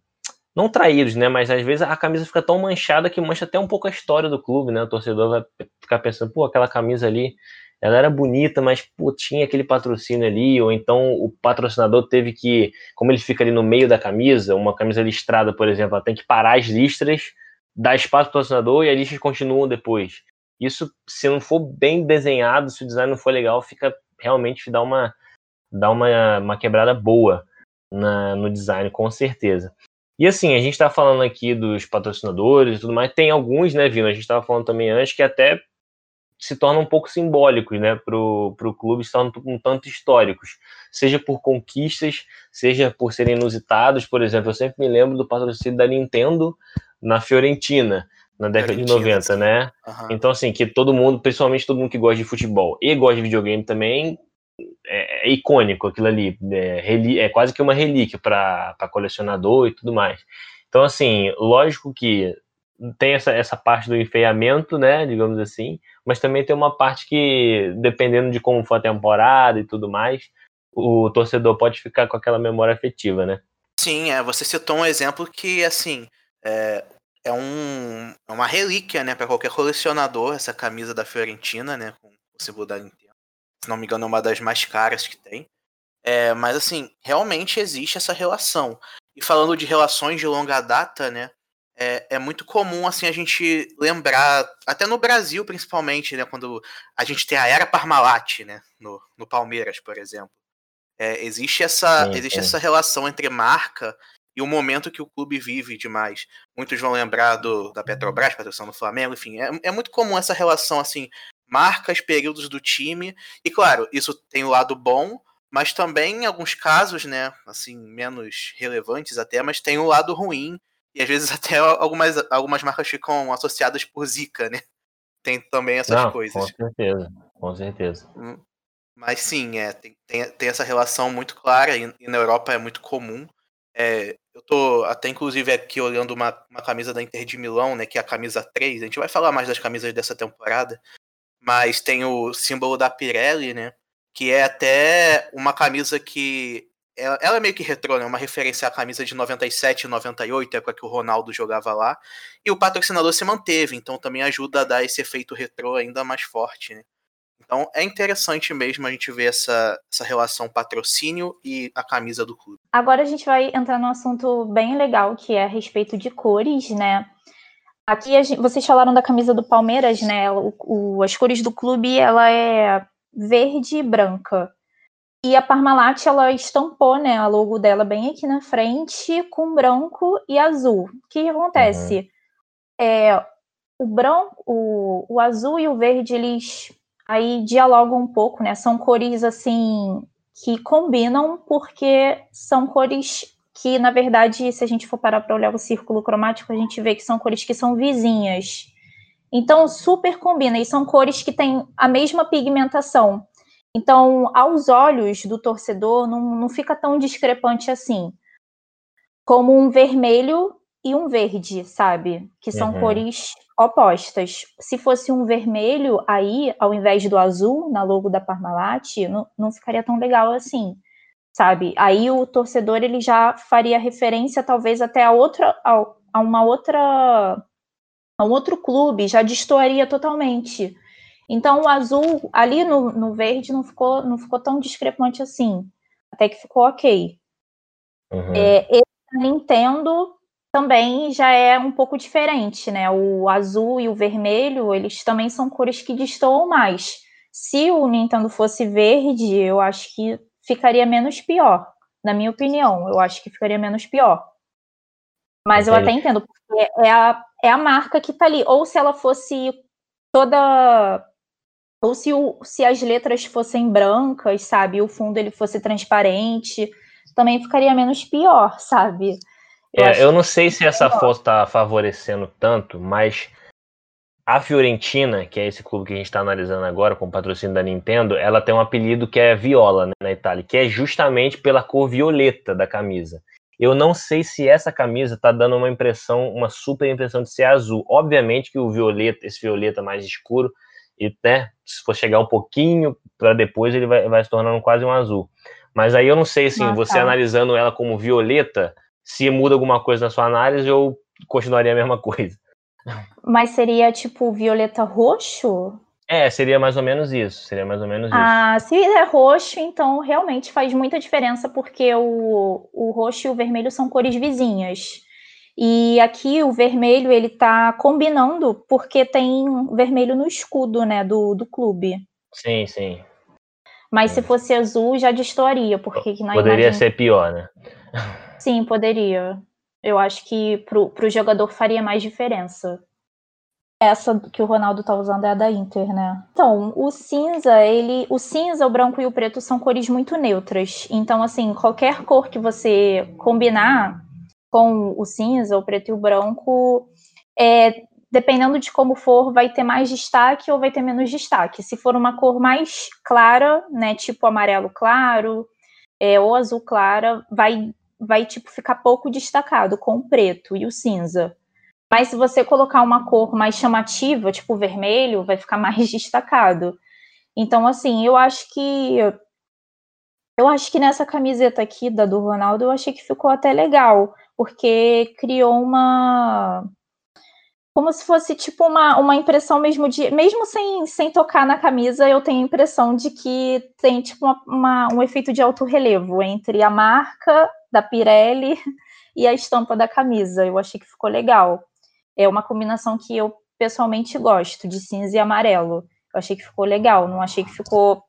não traídos, né? Mas às vezes a camisa fica tão manchada que mancha até um pouco a história do clube, né? O torcedor vai ficar pensando, pô, aquela camisa ali, ela era bonita, mas pô, tinha aquele patrocínio ali, ou então o patrocinador teve que, como ele fica ali no meio da camisa, uma camisa listrada, por exemplo, ela tem que parar as listras, dar espaço para o patrocinador e as listras continuam depois. Isso, se não for bem desenhado, se o design não for legal, fica realmente dá uma dá uma, uma quebrada boa na, no design, com certeza. E assim, a gente está falando aqui dos patrocinadores e tudo mais, tem alguns, né, Vino? A gente estava falando também antes que até se tornam um pouco simbólicos, né, para o clube, se tornam um tanto históricos, seja por conquistas, seja por serem inusitados. Por exemplo, eu sempre me lembro do patrocínio da Nintendo na Fiorentina, na década de 90, né? Uhum. Então, assim, que todo mundo, principalmente todo mundo que gosta de futebol e gosta de videogame também, é, é icônico aquilo ali, é, é quase que uma relíquia para colecionador e tudo mais. Então, assim, lógico que tem essa, essa parte do enfeiamento, né, digamos assim, mas também tem uma parte que, dependendo de como for a temporada e tudo mais, o torcedor pode ficar com aquela memória afetiva, né? Sim, é, você citou um exemplo que, assim, é, é, um, é uma relíquia, né, para qualquer colecionador, essa camisa da Fiorentina, né, com o símbolo da Nintendo se não me engano, é uma das mais caras que tem. É, mas assim, realmente existe essa relação. E falando de relações de longa data, né? É, é, muito comum assim a gente lembrar, até no Brasil principalmente, né? Quando a gente tem a era Parmalat, né? No, no Palmeiras, por exemplo. É, existe essa, sim, existe sim. essa relação entre marca e o momento que o clube vive demais. Muitos vão lembrar do, da Petrobras, patrocínio do Flamengo, enfim, é, é muito comum essa relação assim, marcas, períodos do time. E claro, isso tem o lado bom, mas também em alguns casos, né, assim, menos relevantes até, mas tem o lado ruim, e às vezes *laughs* até algumas, algumas marcas ficam associadas por zica, né? Tem também essas Não, coisas. Com certeza, com certeza. Hum, mas sim, é, tem, tem, tem essa relação muito clara, e, e na Europa é muito comum. É, eu tô até inclusive aqui olhando uma, uma camisa da Inter de Milão, né, que é a camisa 3. A gente vai falar mais das camisas dessa temporada, mas tem o símbolo da Pirelli, né, que é até uma camisa que ela, ela é meio que retrô, né, uma referência à camisa de 97 e 98, época que o Ronaldo jogava lá. E o patrocinador se manteve, então também ajuda a dar esse efeito retrô ainda mais forte, né. Então é interessante mesmo a gente ver essa, essa relação patrocínio e a camisa do clube. Agora a gente vai entrar num assunto bem legal que é a respeito de cores, né? Aqui gente, vocês falaram da camisa do Palmeiras, né? O, o, as cores do clube ela é verde e branca. E a Parmalat ela estampou, né, a logo dela bem aqui na frente com branco e azul. O que acontece? Uhum. É, o branco, o, o azul e o verde eles aí dialogam um pouco, né? São cores assim que combinam porque são cores que, na verdade, se a gente for parar para olhar o círculo cromático, a gente vê que são cores que são vizinhas. Então, super combina, e são cores que têm a mesma pigmentação. Então, aos olhos do torcedor, não, não fica tão discrepante assim. Como um vermelho e um verde, sabe? Que são uhum. cores opostas. Se fosse um vermelho aí, ao invés do azul, na logo da Parmalat, não, não ficaria tão legal assim, sabe? Aí o torcedor ele já faria referência talvez até a outra, a, a uma outra, a um outro clube, já destoaria totalmente. Então o azul ali no, no verde não ficou, não ficou tão discrepante assim, até que ficou ok. Uhum. É, a Nintendo também já é um pouco diferente, né? O azul e o vermelho, eles também são cores que destoam mais. Se o Nintendo fosse verde, eu acho que ficaria menos pior. Na minha opinião, eu acho que ficaria menos pior. Mas eu até entendo, porque é a, é a marca que tá ali. Ou se ela fosse toda. Ou se, o, se as letras fossem brancas, sabe? O fundo ele fosse transparente, também ficaria menos pior, sabe? Eu, é, eu não sei se essa foto está favorecendo tanto, mas a Fiorentina, que é esse clube que a gente está analisando agora, com o patrocínio da Nintendo, ela tem um apelido que é Viola né, na Itália, que é justamente pela cor violeta da camisa. Eu não sei se essa camisa está dando uma impressão, uma super impressão de ser azul. Obviamente que o violeta, esse violeta mais escuro, e né, se for chegar um pouquinho para depois, ele vai, vai se tornando quase um azul. Mas aí eu não sei, assim, ah, você tá. analisando ela como violeta, se muda alguma coisa na sua análise ou continuaria a mesma *laughs* coisa. Mas seria tipo violeta roxo? É, seria mais ou menos isso. Seria mais ou menos ah, isso. Ah, se é roxo, então realmente faz muita diferença, porque o, o roxo e o vermelho são cores vizinhas. E aqui o vermelho ele tá combinando porque tem vermelho no escudo, né, do, do clube. Sim, sim. Mas sim. se fosse azul já destoaria, porque na Poderia imagem... ser pior, né? Sim, poderia. Eu acho que pro, pro jogador faria mais diferença. Essa que o Ronaldo tá usando é a da Inter, né? Então, o cinza, ele. O cinza, o branco e o preto são cores muito neutras. Então, assim, qualquer cor que você combinar com o cinza, o preto e o branco, é, dependendo de como for, vai ter mais destaque ou vai ter menos destaque. Se for uma cor mais clara, né, tipo amarelo claro, é, ou azul clara, vai vai tipo ficar pouco destacado com o preto e o cinza. Mas se você colocar uma cor mais chamativa, tipo vermelho, vai ficar mais *laughs* destacado. Então, assim, eu acho que eu acho que nessa camiseta aqui da do Ronaldo, eu achei que ficou até legal, porque criou uma como se fosse tipo uma, uma impressão mesmo de. Mesmo sem, sem tocar na camisa, eu tenho a impressão de que tem tipo uma, uma, um efeito de alto relevo entre a marca da Pirelli e a estampa da camisa. Eu achei que ficou legal. É uma combinação que eu pessoalmente gosto, de cinza e amarelo. Eu achei que ficou legal, não achei que ficou.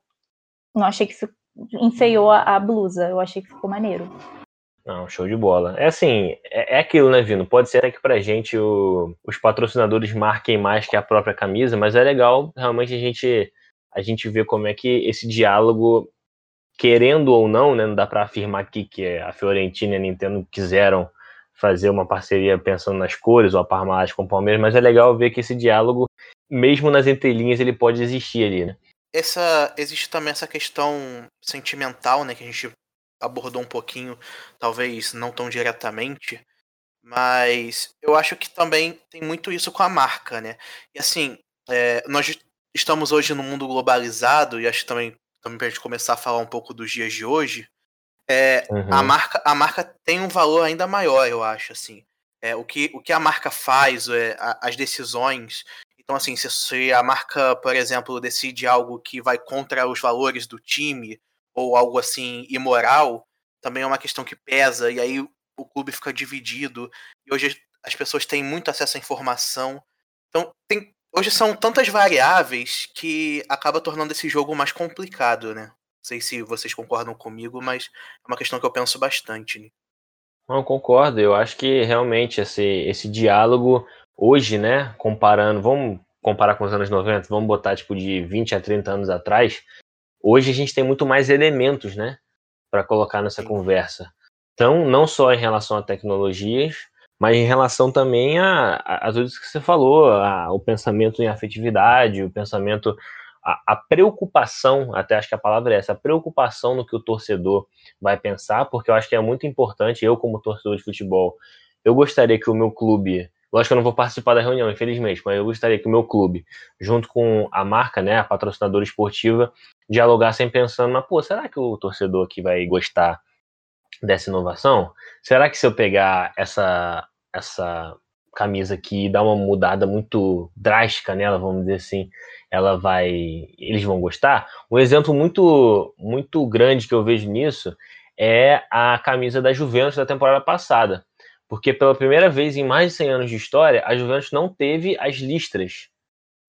Não achei que ficou, enfeiou a, a blusa, eu achei que ficou maneiro. Não, show de bola. É assim, é, é aquilo, né, Vino? Pode ser que pra gente o, os patrocinadores marquem mais que a própria camisa, mas é legal realmente a gente, a gente ver como é que esse diálogo, querendo ou não, né, não dá para afirmar aqui que a Fiorentina e a Nintendo quiseram fazer uma parceria pensando nas cores ou a Parmalat com o Palmeiras, mas é legal ver que esse diálogo, mesmo nas entrelinhas, ele pode existir ali, né? Essa, existe também essa questão sentimental, né, que a gente abordou um pouquinho, talvez não tão diretamente, mas eu acho que também tem muito isso com a marca, né? E assim, é, nós estamos hoje num mundo globalizado, e acho que também, também para a gente começar a falar um pouco dos dias de hoje, é, uhum. a, marca, a marca tem um valor ainda maior, eu acho, assim. É, o, que, o que a marca faz, é, a, as decisões. Então, assim, se, se a marca, por exemplo, decide algo que vai contra os valores do time, ou algo assim imoral, também é uma questão que pesa, e aí o clube fica dividido. E hoje as pessoas têm muito acesso à informação. Então, tem, hoje são tantas variáveis que acaba tornando esse jogo mais complicado, né? Não sei se vocês concordam comigo, mas é uma questão que eu penso bastante. Né? Não, concordo. Eu acho que realmente esse, esse diálogo hoje, né, comparando, vamos comparar com os anos 90, vamos botar tipo de 20 a 30 anos atrás, hoje a gente tem muito mais elementos, né, para colocar nessa conversa. Então, não só em relação a tecnologias, mas em relação também a, a, a tudo isso que você falou, a, o pensamento em afetividade, o pensamento, a, a, preocupação, até acho que a palavra é essa, a preocupação no que o torcedor vai pensar, porque eu acho que é muito importante, eu como torcedor de futebol, eu gostaria que o meu clube Lógico que eu não vou participar da reunião, infelizmente, mas eu gostaria que o meu clube, junto com a marca, né, a patrocinadora esportiva, dialogassem pensando, mas pô, será que o torcedor aqui vai gostar dessa inovação? Será que se eu pegar essa essa camisa aqui e dar uma mudada muito drástica nela, vamos dizer assim, ela vai, eles vão gostar? Um exemplo muito muito grande que eu vejo nisso é a camisa da Juventus da temporada passada porque pela primeira vez em mais de 100 anos de história, a Juventus não teve as listras,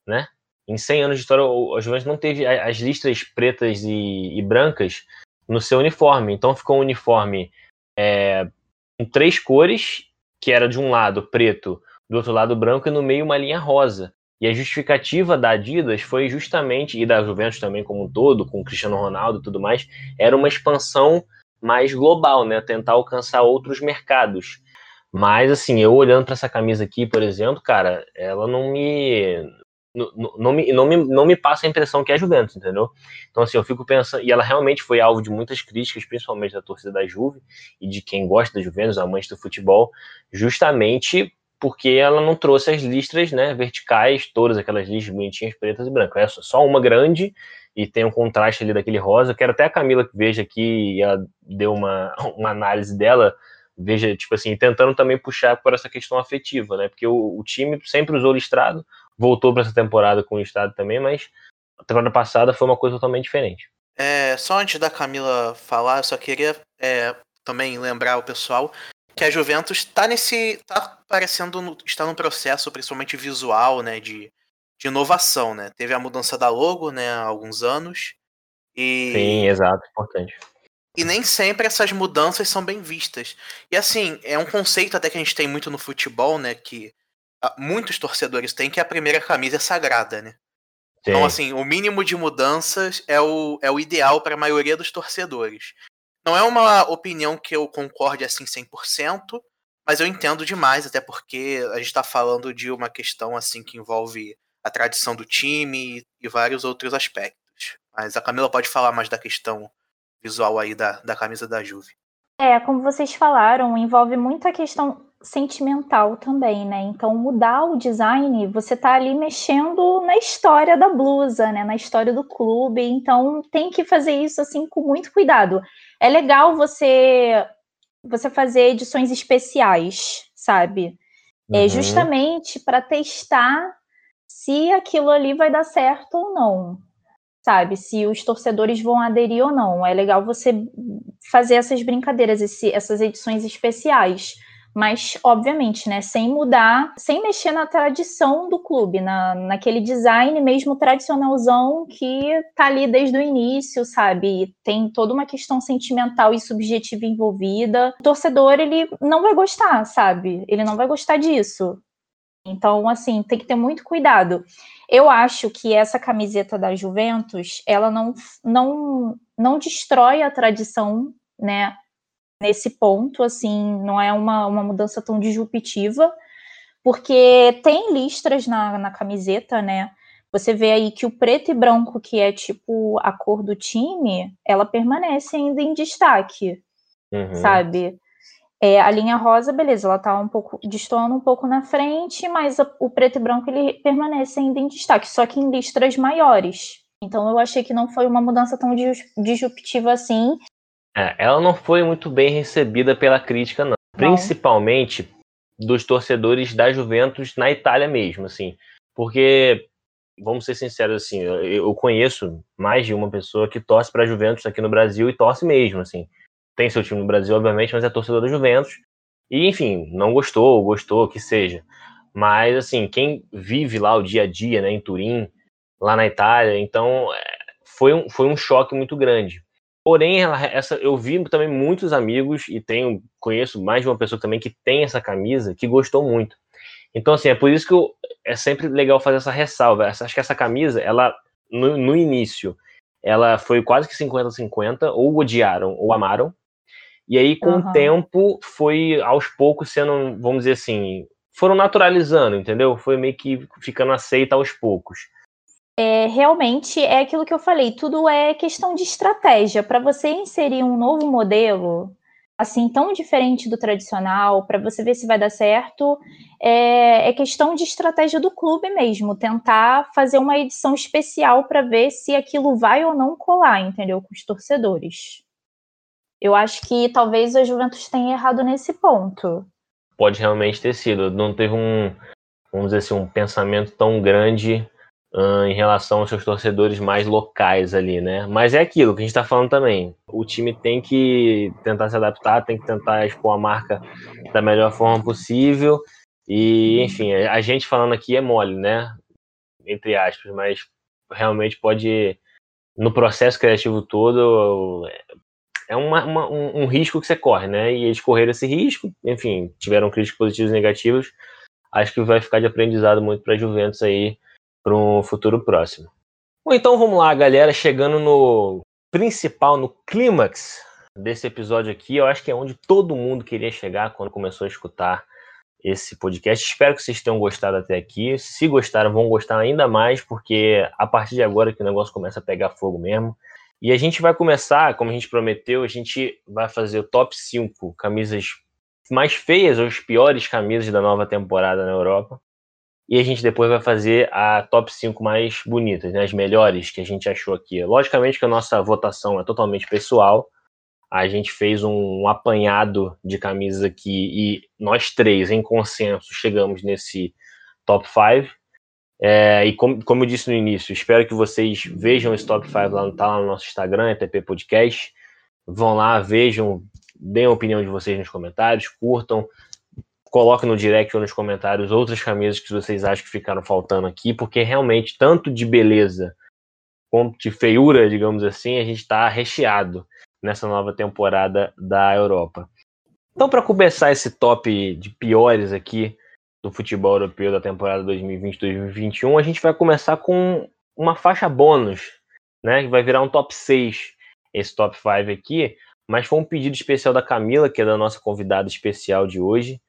né? Em 100 anos de história, a Juventus não teve as listras pretas e, e brancas no seu uniforme. Então ficou um uniforme é, com três cores, que era de um lado preto, do outro lado branco e no meio uma linha rosa. E a justificativa da Adidas foi justamente, e da Juventus também como um todo, com o Cristiano Ronaldo e tudo mais, era uma expansão mais global, né? Tentar alcançar outros mercados. Mas, assim, eu olhando para essa camisa aqui, por exemplo, cara, ela não me. Não, não, me, não, me, não me passa a impressão que é Juventus, entendeu? Então, assim, eu fico pensando. E ela realmente foi alvo de muitas críticas, principalmente da torcida da Juve e de quem gosta da Juventus, amantes do futebol, justamente porque ela não trouxe as listras né, verticais, todas aquelas listras bonitinhas, pretas e brancas. É só uma grande e tem um contraste ali daquele rosa. Quero até a Camila que veja aqui e ela deu uma, *laughs* uma análise dela veja, tipo assim, tentando também puxar por essa questão afetiva, né? Porque o, o time sempre usou listrado, voltou para essa temporada com o listrado também, mas a temporada passada foi uma coisa totalmente diferente. É, só antes da Camila falar, eu só queria é, também lembrar o pessoal que a Juventus está nesse. tá parecendo. está num processo, principalmente visual, né? De, de inovação, né? Teve a mudança da logo, né, há alguns anos. E... Sim, exato, importante. E nem sempre essas mudanças são bem vistas. E assim, é um conceito até que a gente tem muito no futebol, né? Que muitos torcedores têm, que a primeira camisa é sagrada, né? Sim. Então, assim, o mínimo de mudanças é o, é o ideal para a maioria dos torcedores. Não é uma opinião que eu concorde assim 100%, mas eu entendo demais, até porque a gente está falando de uma questão assim que envolve a tradição do time e vários outros aspectos. Mas a Camila pode falar mais da questão visual aí da, da camisa da Juve. É, como vocês falaram, envolve muita questão sentimental também, né? Então, mudar o design, você tá ali mexendo na história da blusa, né? Na história do clube. Então, tem que fazer isso assim com muito cuidado. É legal você você fazer edições especiais, sabe? é justamente para testar se aquilo ali vai dar certo ou não, sabe? Se os torcedores vão aderir ou não. É legal você fazer essas brincadeiras, esse, essas edições especiais mas obviamente, né, sem mudar, sem mexer na tradição do clube, na, naquele design mesmo tradicionalzão que tá ali desde o início, sabe? Tem toda uma questão sentimental e subjetiva envolvida. O torcedor, ele não vai gostar, sabe? Ele não vai gostar disso. Então, assim, tem que ter muito cuidado. Eu acho que essa camiseta da Juventus, ela não, não, não destrói a tradição, né? Nesse ponto, assim, não é uma, uma mudança tão disruptiva, porque tem listras na, na camiseta, né? Você vê aí que o preto e branco, que é tipo a cor do time, ela permanece ainda em destaque, uhum. sabe? É, a linha rosa, beleza, ela tá um pouco destoando um pouco na frente, mas a, o preto e branco ele permanece ainda em destaque, só que em listras maiores. Então eu achei que não foi uma mudança tão disruptiva assim, é, ela não foi muito bem recebida pela crítica, não. não. Principalmente dos torcedores da Juventus na Itália mesmo, assim. Porque, vamos ser sinceros, assim, eu conheço mais de uma pessoa que torce para a Juventus aqui no Brasil e torce mesmo, assim. Tem seu time no Brasil, obviamente, mas é torcedor da Juventus. E, enfim, não gostou, gostou, que seja. Mas, assim, quem vive lá o dia a dia, né, em Turim, lá na Itália, então é, foi um, foi um choque muito grande. Porém, ela, essa, eu vi também muitos amigos e tenho conheço mais de uma pessoa também que tem essa camisa que gostou muito. Então, assim, é por isso que eu, é sempre legal fazer essa ressalva. Essa, acho que essa camisa, ela no, no início, ela foi quase que 50-50, ou odiaram ou amaram. E aí, com uhum. o tempo, foi aos poucos sendo, vamos dizer assim, foram naturalizando, entendeu? Foi meio que ficando aceita aos poucos é, realmente é aquilo que eu falei, tudo é questão de estratégia. Para você inserir um novo modelo, assim, tão diferente do tradicional, para você ver se vai dar certo, é, é, questão de estratégia do clube mesmo, tentar fazer uma edição especial para ver se aquilo vai ou não colar, entendeu? Com os torcedores. Eu acho que talvez a Juventus tenha errado nesse ponto. Pode realmente ter sido. Não teve um, vamos dizer assim, um pensamento tão grande uh, em relação aos seus torcedores mais locais ali, né? Mas é aquilo que a gente está falando também. O time tem que tentar se adaptar, tem que tentar expor a marca da melhor forma possível. E, enfim, a gente falando aqui é mole, né? Entre aspas, mas realmente pode, no processo criativo todo, é uma, uma, um, um, risco que você corre, né? E eles correram esse risco, enfim, tiveram críticas positivas e negativas. Acho que vai ficar de aprendizado muito para a Juventus aí para um futuro próximo. Bom, então vamos lá, galera, chegando no principal, no clímax desse episódio aqui, eu acho que é onde todo mundo queria chegar quando começou a escutar esse podcast. Espero que vocês tenham gostado até aqui. Se gostaram, vão gostar ainda mais, porque a partir de agora que o negócio começa a pegar fogo mesmo. E a gente vai começar, como a gente prometeu, a gente vai fazer o top 5 camisas mais feias ou as piores camisas da nova temporada na Europa. E a gente depois vai fazer a top 5 mais bonitas, né, as melhores que a gente achou aqui. Logicamente que a nossa votação é totalmente pessoal. A gente fez um apanhado de camisas aqui e nós três, em consenso, chegamos nesse top 5. É, e como, como eu disse no início, espero que vocês vejam esse top 5 lá, tá lá no nosso Instagram, ETP Podcast. Vão lá, vejam, deem a opinião de vocês nos comentários, curtam, coloque no direct ou nos comentários outras camisas que vocês acham que ficaram faltando aqui, porque realmente, tanto de beleza quanto de feiura, digamos assim, a gente está recheado nessa nova temporada da Europa. Então, para começar esse top de piores aqui do futebol europeu da temporada 2020-2021, a gente vai começar com uma faixa bônus, né, que vai virar um top 6, esse top 5 aqui, mas foi um pedido especial da Camila, que é da nossa convidada especial de hoje,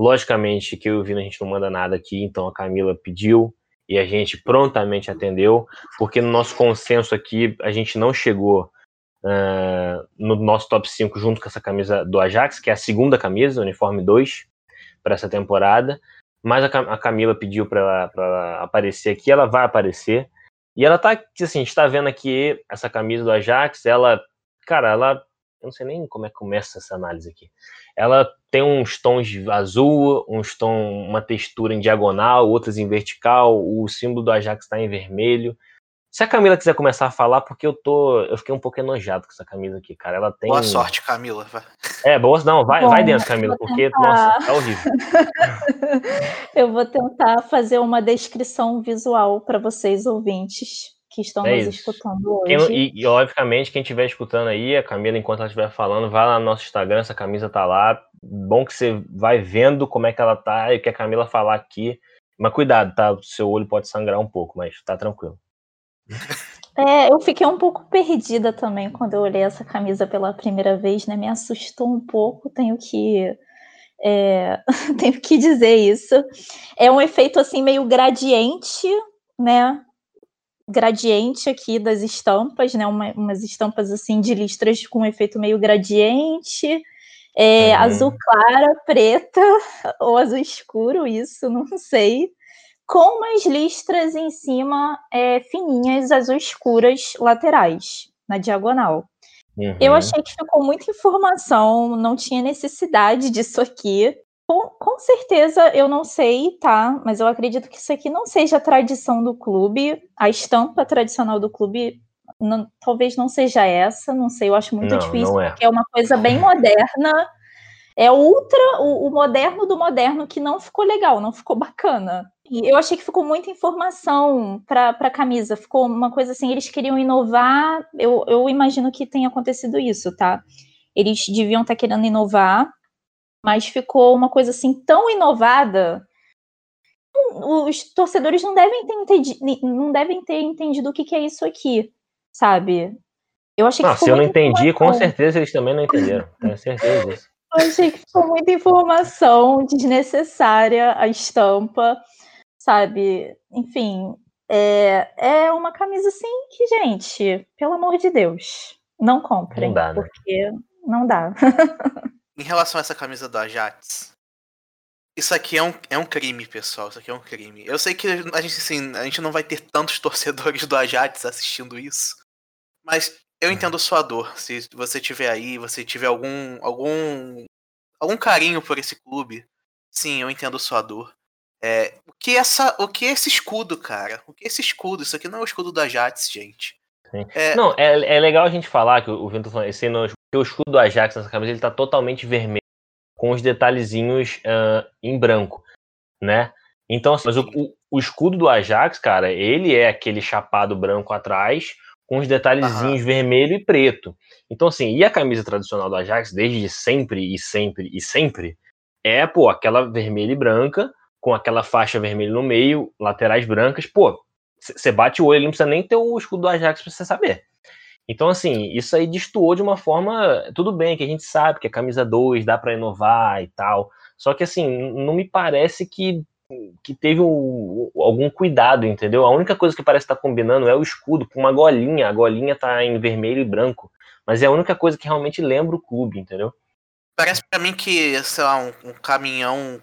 Logicamente que eu e o a gente não manda nada aqui, então a Camila pediu e a gente prontamente atendeu, porque no nosso consenso aqui a gente não chegou uh, no nosso top 5 junto com essa camisa do Ajax, que é a segunda camisa, uniforme 2, para essa temporada. Mas a, Camila pediu para ela, aparecer aqui, ela vai aparecer. E ela tá, assim, a gente tá vendo aqui essa camisa do Ajax, ela, cara, ela eu não sei nem como é que começa essa análise aqui. Ela tem uns tons azul, uns tons, uma textura em diagonal, outras em vertical, o símbolo do Ajax está em vermelho. Se a Camila quiser começar a falar, porque eu tô. Eu fiquei um pouco enojado com essa camisa aqui, cara. Ela tem. Boa sorte, Camila. É, boa. Não, vai, Bom, vai dentro, Camila, porque, tentar... nossa, tá horrível. *laughs* eu vou tentar fazer uma descrição visual para vocês, ouvintes, que estão é nos isso. escutando hoje. Quem, e, e, obviamente, quem estiver escutando aí, a Camila, enquanto ela estiver falando, vai lá no nosso Instagram, essa camisa tá lá. Bom que você vai vendo como é que ela tá e o que a Camila falar aqui. Mas cuidado, tá? O seu olho pode sangrar um pouco, mas tá tranquilo. *laughs* É, eu fiquei um pouco perdida também quando eu olhei essa camisa pela primeira vez, né? Me assustou um pouco, tenho que é, *laughs* tenho que dizer isso. É um efeito assim meio gradiente, né? Gradiente aqui das estampas, né? Uma, umas estampas assim de listras com um efeito meio gradiente. É, uhum. Azul clara, preta *laughs* ou azul escuro, isso, não sei com umas listras em cima é, fininhas, azul escuras, laterais, na diagonal. Uhum. Eu achei que ficou muita informação, não tinha necessidade disso aqui. Com, com, certeza, eu não sei, tá? Mas eu acredito que isso aqui não seja a tradição do clube. A estampa tradicional do clube não, talvez não seja essa, não sei, eu acho muito não, difícil, não é. porque é uma coisa bem *laughs* moderna. É ultra o, o moderno do moderno que não ficou legal, não ficou bacana eu achei que ficou muita informação para a camisa. Ficou uma coisa assim, eles queriam inovar. Eu, eu imagino que tenha acontecido isso, tá? Eles deviam estar tá querendo inovar, mas ficou uma coisa assim tão inovada. Os torcedores não devem ter entendido, não devem ter entendido o que, que é isso aqui, sabe? Eu achei que. Não, se eu não entendi, com certeza eles também não entenderam. *laughs* Tenho certeza disso. Eu achei que ficou muita informação desnecessária a estampa sabe? Enfim, é, é uma camisa assim que, gente, pelo amor de Deus, não comprem. Não dá, né? Porque não dá. *laughs* em relação a essa camisa do Ajax, isso aqui é um, é um crime, pessoal. Isso aqui é um crime. Eu sei que a gente, assim, a gente não vai ter tantos *laughs* torcedores do Ajax assistindo isso. Mas eu entendo sua dor. Se você tiver aí, você tiver algum algum algum carinho por esse clube, sim, eu entendo sua dor. É, o que essa, o que é esse escudo, cara? O que é esse escudo? Isso aqui não é o escudo da Ajax, gente. É... Não, é, é legal a gente falar que o Vitor falou, esse não, que o escudo do Ajax nessa camisa ele tá totalmente vermelho, com os detalhezinhos uh, em branco, né? Então, assim, mas o, o, o, escudo do Ajax, cara, ele é aquele chapado branco atrás, com os detalhezinhos uhum. vermelho e preto. Então, assim, e a camisa tradicional do Ajax, desde sempre e sempre e sempre, é, pô, aquela vermelha e branca, com aquela faixa vermelha no meio, laterais brancas, pô, você bate o olho, não precisa nem ter o escudo do Ajax pra você saber. Então, assim, isso aí destoou de uma forma. Tudo bem, que a gente sabe que é camisa 2, dá para inovar e tal. Só que, assim, não me parece que, que teve um, algum cuidado, entendeu? A única coisa que parece estar tá combinando é o escudo, com uma golinha. A golinha tá em vermelho e branco. Mas é a única coisa que realmente lembra o clube, entendeu? Parece para mim que, sei lá, um, um caminhão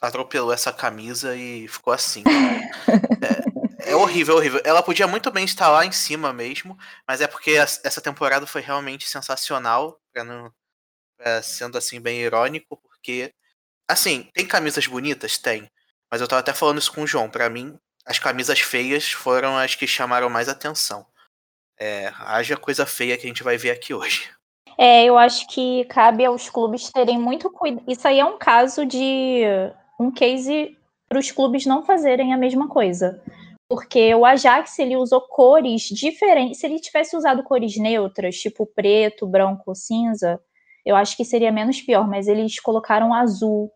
atropelou essa camisa e ficou assim. *laughs* é, é, horrível, horrível. Ela podia muito bem estar lá em cima mesmo, mas é porque essa temporada foi realmente sensacional, não, sendo assim bem irônico, porque assim, tem camisas bonitas? Tem. Mas eu tava até falando isso com o João. Para mim, as camisas feias foram as que chamaram mais atenção. É, haja coisa feia que a gente vai ver aqui hoje. É, eu acho que cabe aos clubes terem muito cuidado. Isso aí é um caso de um case para os clubes não fazerem a mesma coisa. Porque o Ajax ele usou cores diferentes. Se ele tivesse usado cores neutras, tipo preto, branco, cinza, eu acho que seria menos pior. Mas eles colocaram azul,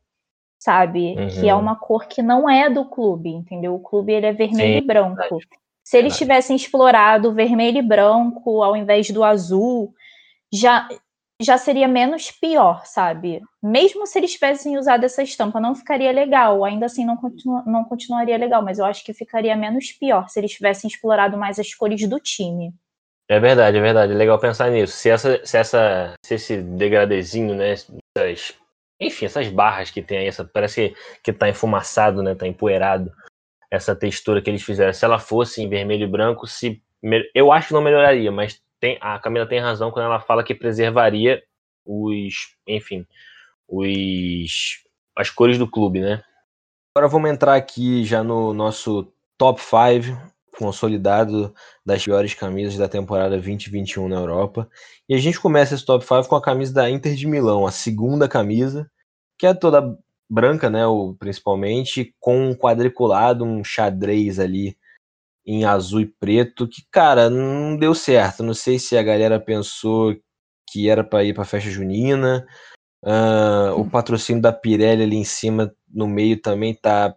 sabe? Uhum. Que é uhum. uma cor que não é do clube, entendeu? O clube ele é vermelho Sim, e branco. Verdade. Se eles tivessem explorado vermelho e branco ao invés do azul, já já seria menos pior, sabe? Mesmo se eles tivessem usado essa estampa, não ficaria legal. Ainda assim, não, continua, não continuaria legal, mas eu acho que ficaria menos pior se eles tivessem explorado mais as cores do time. É verdade, é verdade. É legal pensar nisso. Se, essa, se, essa, se esse degradezinho, né? Essas, enfim, essas barras que tem aí, essa, parece que tá enfumaçado, né? Tá empoeirado. Essa textura que eles fizeram. Se ela fosse em vermelho e branco, se eu acho que não melhoraria, mas tem, a Camila tem razão quando ela fala que preservaria os, enfim, os as cores do clube, né? Agora vamos entrar aqui já no nosso top 5 consolidado das piores camisas da temporada 2021 na Europa. E a gente começa esse top 5 com a camisa da Inter de Milão, a segunda camisa, que é toda branca, né, principalmente com um quadriculado, um xadrez ali em azul e preto, que cara, não deu certo. Não sei se a galera pensou que era para ir para festa junina. Uh, o patrocínio da Pirelli ali em cima, no meio também tá,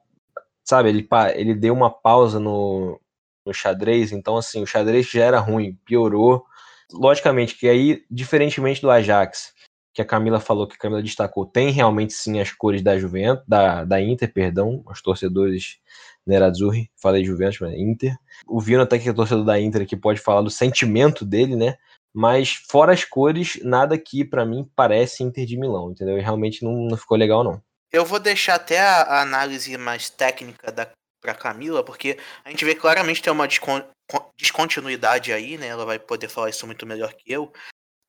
sabe? Ele, ele deu uma pausa no, no xadrez, então assim, o xadrez já era ruim, piorou. Logicamente que aí, diferentemente do Ajax, que a Camila falou, que a Camila destacou, tem realmente sim as cores da Juventus, da, da Inter, perdão, os torcedores Nerazzurri, falei Juventus, mas Inter. O Vino até que é torcedor da Inter que pode falar do sentimento dele, né? Mas fora as cores, nada que para mim parece Inter de Milão, entendeu? E realmente não, não ficou legal não. Eu vou deixar até a, a análise mais técnica da para Camila, porque a gente vê claramente tem uma descontinuidade aí, né? Ela vai poder falar isso muito melhor que eu.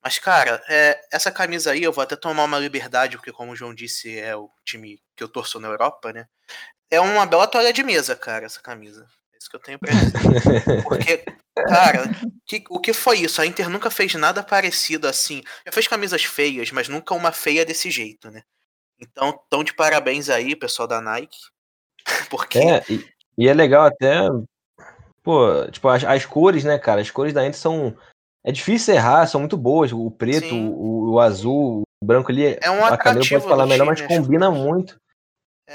Mas, cara, é, essa camisa aí eu vou até tomar uma liberdade, porque, como o João disse, é o time que eu torço na Europa, né? É uma bela toalha de mesa, cara, essa camisa. É isso que eu tenho pra dizer. *laughs* Porque, cara, que, o que foi isso? A Inter nunca fez nada parecido assim. Já fez camisas feias, mas nunca uma feia desse jeito, né? Então, tão de parabéns aí, pessoal da Nike. *laughs* Porque. É, e, e, é legal até. Pô, tipo, as, as, cores, né, cara? As cores da Inter são. É difícil errar, são muito boas. O preto, o, o, azul, o branco ali. É um a Camila pode falar melhor, mas combina muito.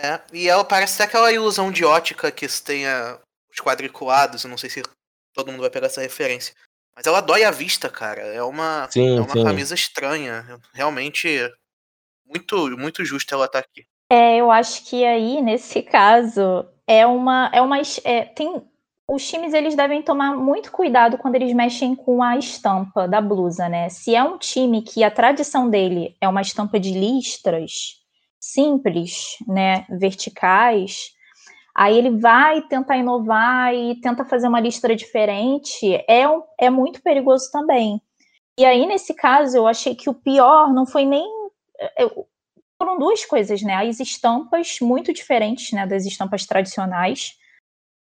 É, e ela parece até aquela ilusão de ótica que tenha os quadriculados. Eu não sei se todo mundo vai pegar essa referência. Mas ela dói a vista, cara. É uma, sim, é uma camisa estranha. Realmente, muito, muito justo ela estar tá aqui. É, eu acho que aí, nesse caso, é uma. É uma é, tem, os times eles devem tomar muito cuidado quando eles mexem com a estampa da blusa, né? Se é um time que a tradição dele é uma estampa de listras simples, né, verticais, aí ele vai tentar inovar e tenta fazer uma listra diferente, é, é muito perigoso também. E aí, nesse caso, eu achei que o pior não foi nem. Eu, foram duas coisas, né? As estampas muito diferentes, né, das estampas tradicionais.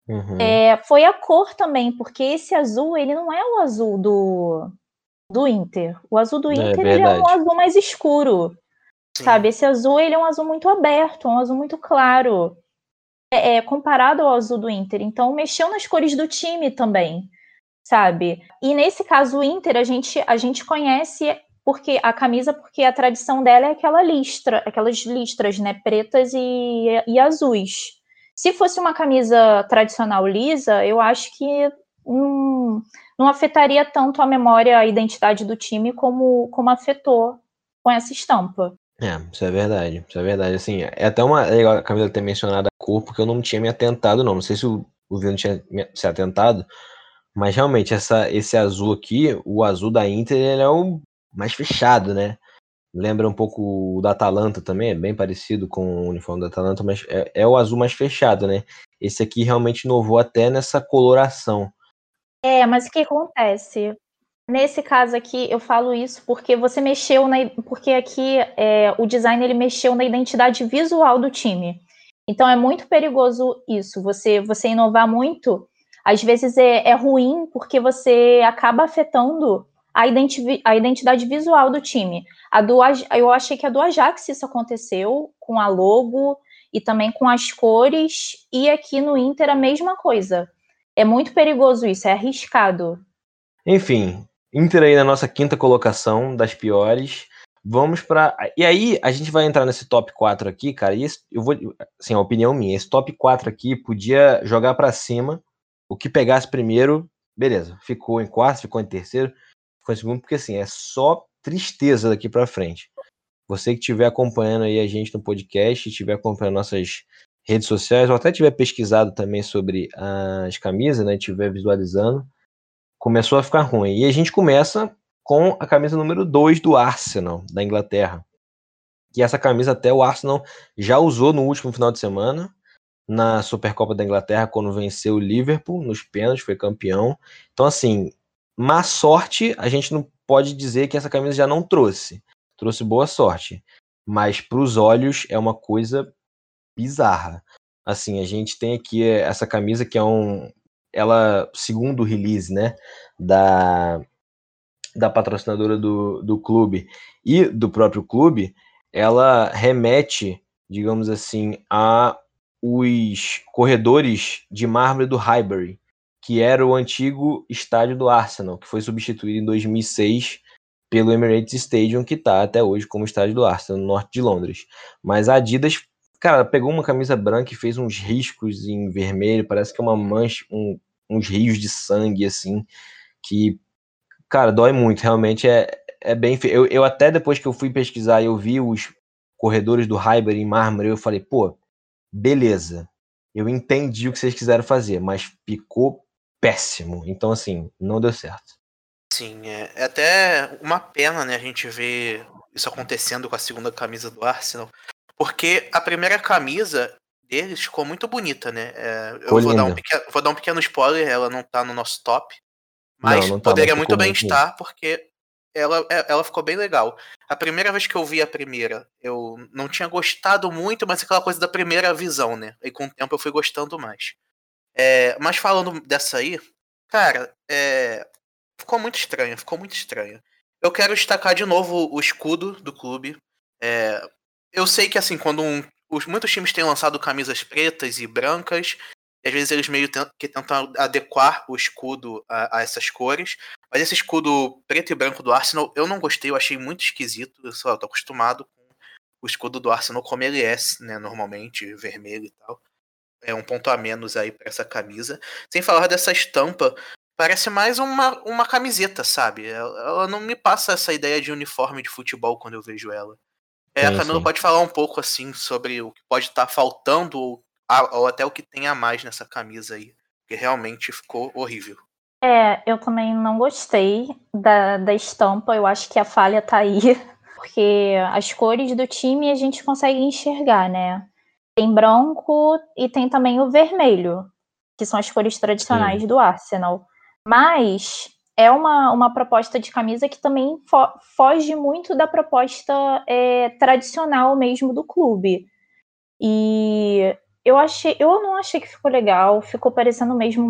Uhum. É, foi a cor também, porque esse azul, ele não é o azul do, do Inter. O azul do é Inter é, é um azul mais escuro, Sim. sabe? Esse azul, ele é um azul muito aberto, um azul muito claro. É, é, comparado ao azul do Inter. Então, mexeu nas cores do time também, sabe? E nesse caso, o Inter, a gente, a gente conhece porque a camisa, porque a tradição dela é aquela listra, aquelas listras, né, pretas e, e azuis. Se fosse uma camisa tradicional lisa, eu acho que hum, não afetaria tanto a memória, a identidade do time como, como afetou com essa estampa. É, isso é verdade, isso é verdade. Assim, é até uma é legal a Camila ter mencionado a cor, porque eu não tinha me atentado, não. Não sei se o, o Vino tinha se atentado, mas realmente essa, esse azul aqui, o azul da Inter, ele é o mais fechado, né? Lembra um pouco o da Atalanta também, é bem parecido com o uniforme da Atalanta, mas é, é o azul mais fechado, né? Esse aqui realmente inovou até nessa coloração. É, mas o que acontece? Nesse caso aqui, eu falo isso porque você mexeu na. Porque aqui é, o design ele mexeu na identidade visual do time. Então é muito perigoso isso. Você, você inovar muito, às vezes é, é ruim porque você acaba afetando a, identi a identidade visual do time. A do, eu achei que a do Ajax isso aconteceu com a logo e também com as cores, e aqui no Inter a mesma coisa. É muito perigoso isso, é arriscado. Enfim, Inter aí na nossa quinta colocação das piores. Vamos para E aí, a gente vai entrar nesse top 4 aqui, cara. E esse, eu vou. Assim, a opinião minha. Esse top 4 aqui podia jogar para cima. O que pegasse primeiro, beleza. Ficou em quarto, ficou em terceiro ficou em segundo, porque assim, é só tristeza daqui para frente. Você que estiver acompanhando aí a gente no podcast, estiver acompanhando nossas redes sociais, ou até tiver pesquisado também sobre as camisas, né, estiver visualizando, começou a ficar ruim. E a gente começa com a camisa número 2 do Arsenal, da Inglaterra. Que essa camisa até o Arsenal já usou no último final de semana, na Supercopa da Inglaterra, quando venceu o Liverpool nos pênaltis, foi campeão. Então, assim, má sorte, a gente não pode dizer que essa camisa já não trouxe. Trouxe boa sorte. Mas para os olhos é uma coisa bizarra. Assim, a gente tem aqui essa camisa que é um. Ela, segundo o release, né? Da, da patrocinadora do, do clube e do próprio clube, ela remete, digamos assim, a os corredores de mármore do Highbury, que era o antigo estádio do Arsenal, que foi substituído em 2006 pelo Emirates Stadium, que está até hoje como estádio do Arsenal, no norte de Londres. Mas a Adidas, cara, pegou uma camisa branca e fez uns riscos em vermelho, parece que é uma mancha, um, uns rios de sangue, assim, que, cara, dói muito, realmente é, é bem feio. Eu, eu até depois que eu fui pesquisar e eu vi os corredores do Highbury em mármore, eu falei, pô, beleza, eu entendi o que vocês quiseram fazer, mas ficou péssimo. Então, assim, não deu certo. Sim, é, é até uma pena, né, a gente ver isso acontecendo com a segunda camisa do Arsenal, porque a primeira camisa deles ficou muito bonita, né? É, eu vou dar, um pequeno, vou dar um pequeno spoiler, ela não tá no nosso top, mas não, não tá, poderia muito bem muito estar, porque ela, é, ela ficou bem legal. A primeira vez que eu vi a primeira, eu não tinha gostado muito, mas aquela coisa da primeira visão, né? E com o tempo eu fui gostando mais. É, mas falando dessa aí, cara, é, ficou muito estranho, ficou muito estranho. Eu quero destacar de novo o escudo do clube. É, eu sei que assim, quando um, os, muitos times têm lançado camisas pretas e brancas, e às vezes eles meio que tentam adequar o escudo a, a, essas cores. Mas esse escudo preto e branco do Arsenal eu não gostei, eu achei muito esquisito. Eu só tô acostumado com o escudo do Arsenal como ele é, né, normalmente, vermelho e tal. É um ponto a menos aí para essa camisa. Sem falar dessa estampa, parece mais uma, uma camiseta, sabe? Ela, ela, não me passa essa ideia de uniforme de futebol quando eu vejo ela. É, sim, a Camila sim. pode falar um pouco assim sobre o que pode estar tá faltando ou ou até o que tem a mais nessa camisa aí, que realmente ficou horrível. É, eu também não gostei da, da estampa, eu acho que a falha tá aí, *laughs* porque as cores do time a gente consegue enxergar, né? Tem branco e tem também o vermelho, que são as cores tradicionais Sim. do Arsenal. Mas é uma, uma proposta de camisa que também fo foge muito da proposta é, tradicional mesmo do clube. E eu achei, eu não achei que ficou legal, ficou parecendo mesmo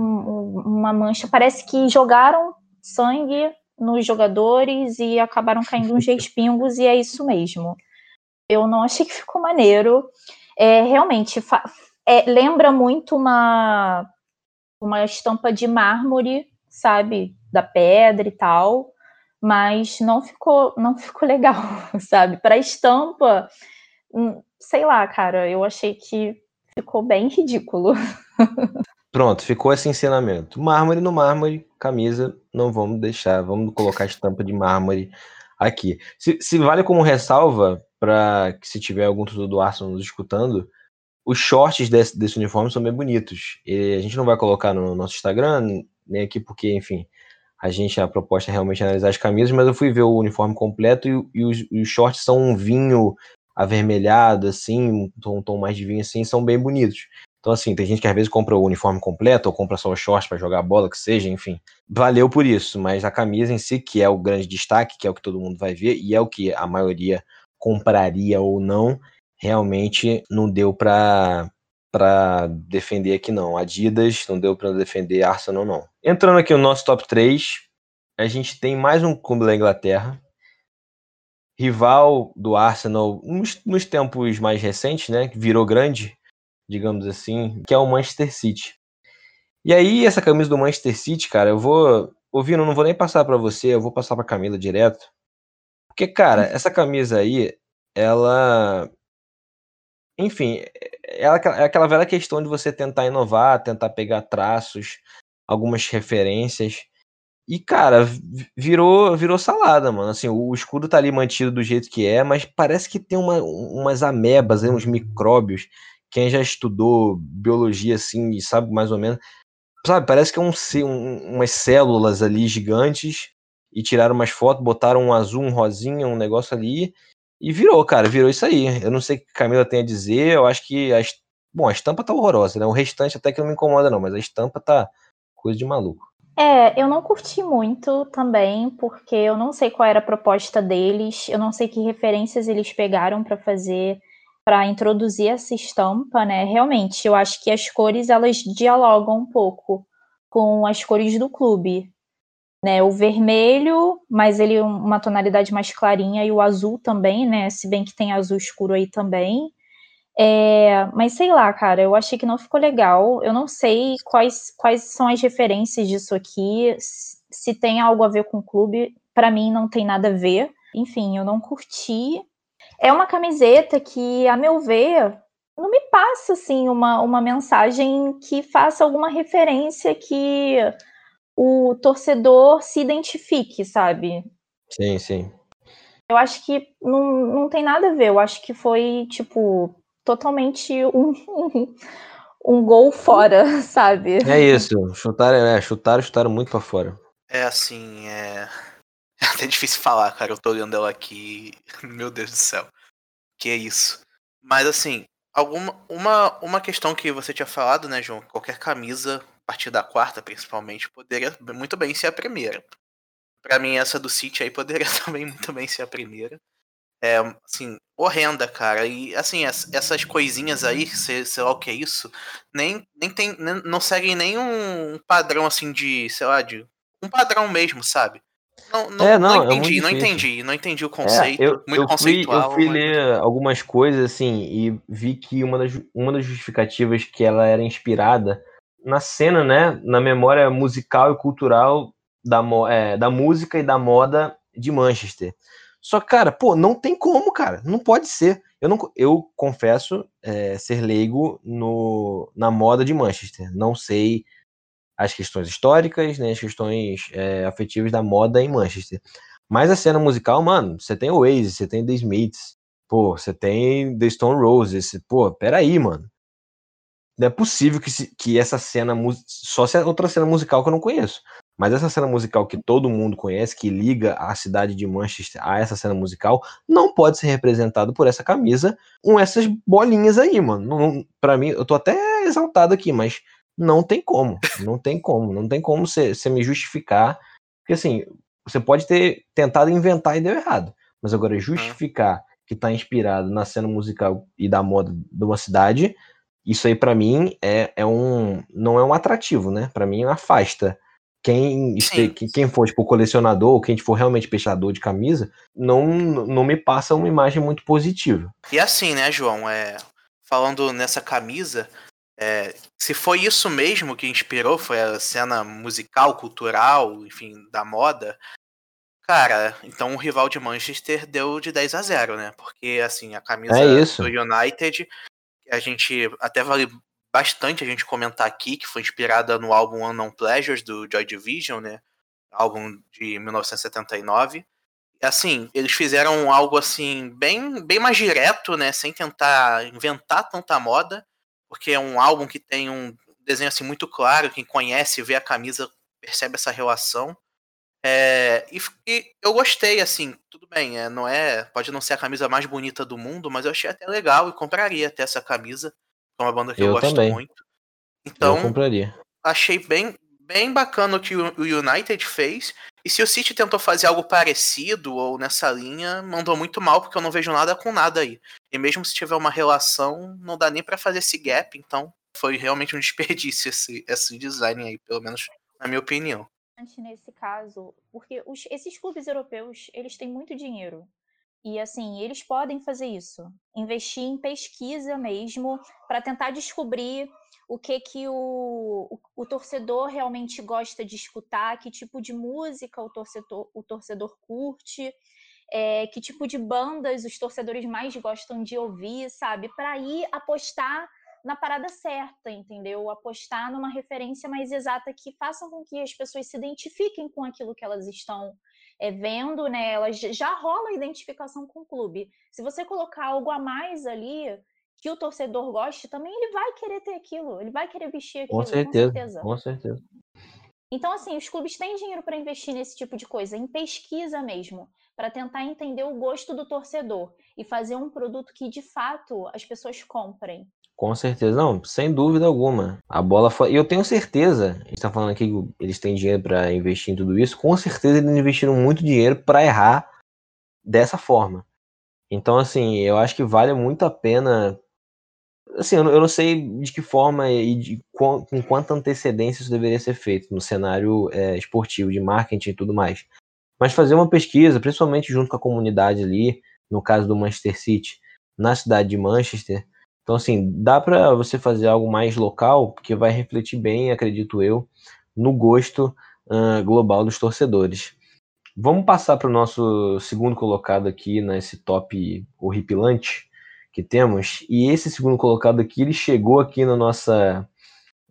uma mancha. Parece que jogaram sangue nos jogadores e acabaram caindo uns *laughs* respingos, e é isso mesmo. Eu não achei que ficou maneiro. É, realmente, é, lembra muito uma, uma estampa de mármore, sabe? Da pedra e tal, mas não ficou, não ficou legal, *laughs* sabe? Para estampa, hum, sei lá, cara, eu achei que ficou bem ridículo. *laughs* Pronto, ficou esse ensinamento. Mármore no mármore, camisa, não vamos deixar, vamos colocar estampa de mármore aqui. Se, se vale como ressalva, para que se tiver algum torcedor do Arsenal nos escutando, os shorts desse, desse uniforme são bem bonitos. E a gente não vai colocar no nosso Instagram, nem aqui porque, enfim, a gente, a proposta é realmente analisar as camisas, mas eu fui ver o uniforme completo e, e os, os shorts são um vinho avermelhado, assim, um tom, um tom mais de vinho, assim, são bem bonitos. Então, assim, tem gente que às vezes compra o uniforme completo ou compra só o short para jogar bola, que seja, enfim. Valeu por isso, mas a camisa em si, que é o grande destaque, que é o que todo mundo vai ver, e é o que a maioria compraria ou não, realmente não deu para para defender aqui não. Adidas não deu para defender Arsenal não. Entrando aqui no nosso top 3, a gente tem mais um clube da Inglaterra, rival do Arsenal nos, nos tempos mais recentes, né, que virou grande, digamos assim, que é o Manchester City. E aí essa camisa do Manchester City, cara, eu vou, ouvindo, não vou nem passar para você, eu vou passar para Camila direto. Porque, cara, essa camisa aí, ela enfim, é aquela velha questão de você tentar inovar, tentar pegar traços, algumas referências. E, cara, virou, virou salada, mano. Assim, o escudo tá ali mantido do jeito que é, mas parece que tem uma, umas amebas, uns micróbios. Quem já estudou biologia, assim, e sabe mais ou menos. Sabe, parece que é um, um, umas células ali gigantes. E tiraram umas fotos, botaram um azul, um rosinha, um negócio ali. E virou, cara, virou isso aí. Eu não sei o que a Camila tem a dizer. Eu acho que. A, bom, a estampa tá horrorosa, né? O restante até que não me incomoda, não, mas a estampa tá coisa de maluco. É, eu não curti muito também, porque eu não sei qual era a proposta deles, eu não sei que referências eles pegaram para fazer, para introduzir essa estampa, né? Realmente, eu acho que as cores elas dialogam um pouco com as cores do clube, né? O vermelho, mas ele uma tonalidade mais clarinha e o azul também, né? Se bem que tem azul escuro aí também. É, mas sei lá, cara, eu achei que não ficou legal. Eu não sei quais, quais são as referências disso aqui, se tem algo a ver com o clube. Para mim, não tem nada a ver. Enfim, eu não curti. É uma camiseta que, a meu ver, não me passa assim uma, uma mensagem que faça alguma referência que o torcedor se identifique, sabe? Sim, sim. Eu acho que não, não tem nada a ver. Eu acho que foi, tipo, totalmente um, *laughs* um, gol fora, *laughs* sabe? É isso, chutaram, é, chutaram, chutaram muito para fora. É assim, é... *laughs* é até difícil falar, cara. Eu tô olhando ela aqui, meu Deus do céu. Que é isso. Mas assim, alguma uma, uma questão que você tinha falado, né, João? Qualquer camisa, partir da quarta, principalmente, poderia muito bem ser a primeira. Para mim, essa do City aí poderia *laughs* também muito bem ser a primeira é, assim, horrenda, cara. E, assim, essas coisinhas aí, sei, sei lá o que é isso, nem, nem tem, nem, não seguem nenhum padrão, assim, de, sei lá, de um padrão mesmo, sabe? Não, não, é, não, não é entendi, é não entendi, não entendi o conceito, é, eu, muito eu conceitual. Fui, eu fui mas... ler algumas coisas, assim, e vi que uma das, uma das justificativas que ela era inspirada na cena, né, na memória musical e cultural da, é, da música e da moda de Manchester. Só que, cara, pô, não tem como, cara. Não pode ser. Eu, não, eu confesso é, ser leigo no, na moda de Manchester. Não sei as questões históricas, nem as questões é, afetivas da moda em Manchester. Mas a cena musical, mano, você tem Oasis, você tem The Smiths, pô, você tem The Stone Roses, pô, peraí, mano. Não é possível que, que essa cena, só se é outra cena musical que eu não conheço. Mas essa cena musical que todo mundo conhece, que liga a cidade de Manchester a essa cena musical, não pode ser representado por essa camisa com essas bolinhas aí, mano. Não, pra mim, eu tô até exaltado aqui, mas não tem como. Não tem como. Não tem como você me justificar. Porque assim, você pode ter tentado inventar e deu errado. Mas agora justificar que tá inspirado na cena musical e da moda de uma cidade, isso aí para mim é, é um. não é um atrativo, né? Para mim afasta quem, quem for tipo, colecionador, ou quem for realmente pescador de camisa, não, não me passa uma imagem muito positiva. E assim, né, João? É, falando nessa camisa, é, se foi isso mesmo que inspirou, foi a cena musical, cultural, enfim, da moda, cara, então o rival de Manchester deu de 10 a 0, né? Porque, assim, a camisa é do United, a gente até vale bastante a gente comentar aqui, que foi inspirada no álbum Unknown Pleasures do Joy Division, né? Álbum de 1979. Assim, eles fizeram algo assim bem, bem mais direto, né? Sem tentar inventar tanta moda, porque é um álbum que tem um desenho assim muito claro. Quem conhece, vê a camisa, percebe essa relação. É, e, e, eu gostei, assim, tudo bem, é, não é, pode não ser a camisa mais bonita do mundo, mas eu achei até legal e compraria até essa camisa. É uma banda que eu, eu gosto também. muito. Então, eu compraria. achei bem, bem bacana o que o United fez. E se o City tentou fazer algo parecido ou nessa linha, mandou muito mal, porque eu não vejo nada com nada aí. E mesmo se tiver uma relação, não dá nem para fazer esse gap, então foi realmente um *laughs* desperdício esse, esse design aí, pelo menos na minha opinião. Nesse caso, porque os, esses clubes europeus, eles têm muito dinheiro. E assim, eles podem fazer isso, investir em pesquisa mesmo para tentar descobrir o que que o, o, o, torcedor realmente gosta de escutar, que tipo de música o torcedor, o torcedor curte, é, que tipo de bandas os torcedores mais gostam de ouvir, sabe? Para ir apostar na parada certa, entendeu? Apostar numa referência mais exata que faça com que as pessoas se identifiquem com aquilo que elas estão é, vendo, né? Elas já rola a identificação com o clube. Se você colocar algo a mais ali que o torcedor goste, também ele vai querer ter aquilo, ele vai querer vestir aquilo, com certeza. Com certeza. Com certeza. Então, assim, os clubes têm dinheiro para investir nesse tipo de coisa, em pesquisa mesmo, para tentar entender o gosto do torcedor e fazer um produto que de fato as pessoas comprem. Com certeza, não, sem dúvida alguma. A bola foi. E eu tenho certeza, a gente tá falando aqui que eles têm dinheiro para investir em tudo isso, com certeza eles investiram muito dinheiro para errar dessa forma. Então, assim, eu acho que vale muito a pena. Assim, eu não sei de que forma e de com, quanta antecedência isso deveria ser feito no cenário é, esportivo, de marketing e tudo mais. Mas fazer uma pesquisa, principalmente junto com a comunidade ali, no caso do Manchester City, na cidade de Manchester, então, assim, dá para você fazer algo mais local, que vai refletir bem, acredito eu, no gosto uh, global dos torcedores. Vamos passar para o nosso segundo colocado aqui nesse top horripilante que temos. E esse segundo colocado aqui, ele chegou aqui no, nossa,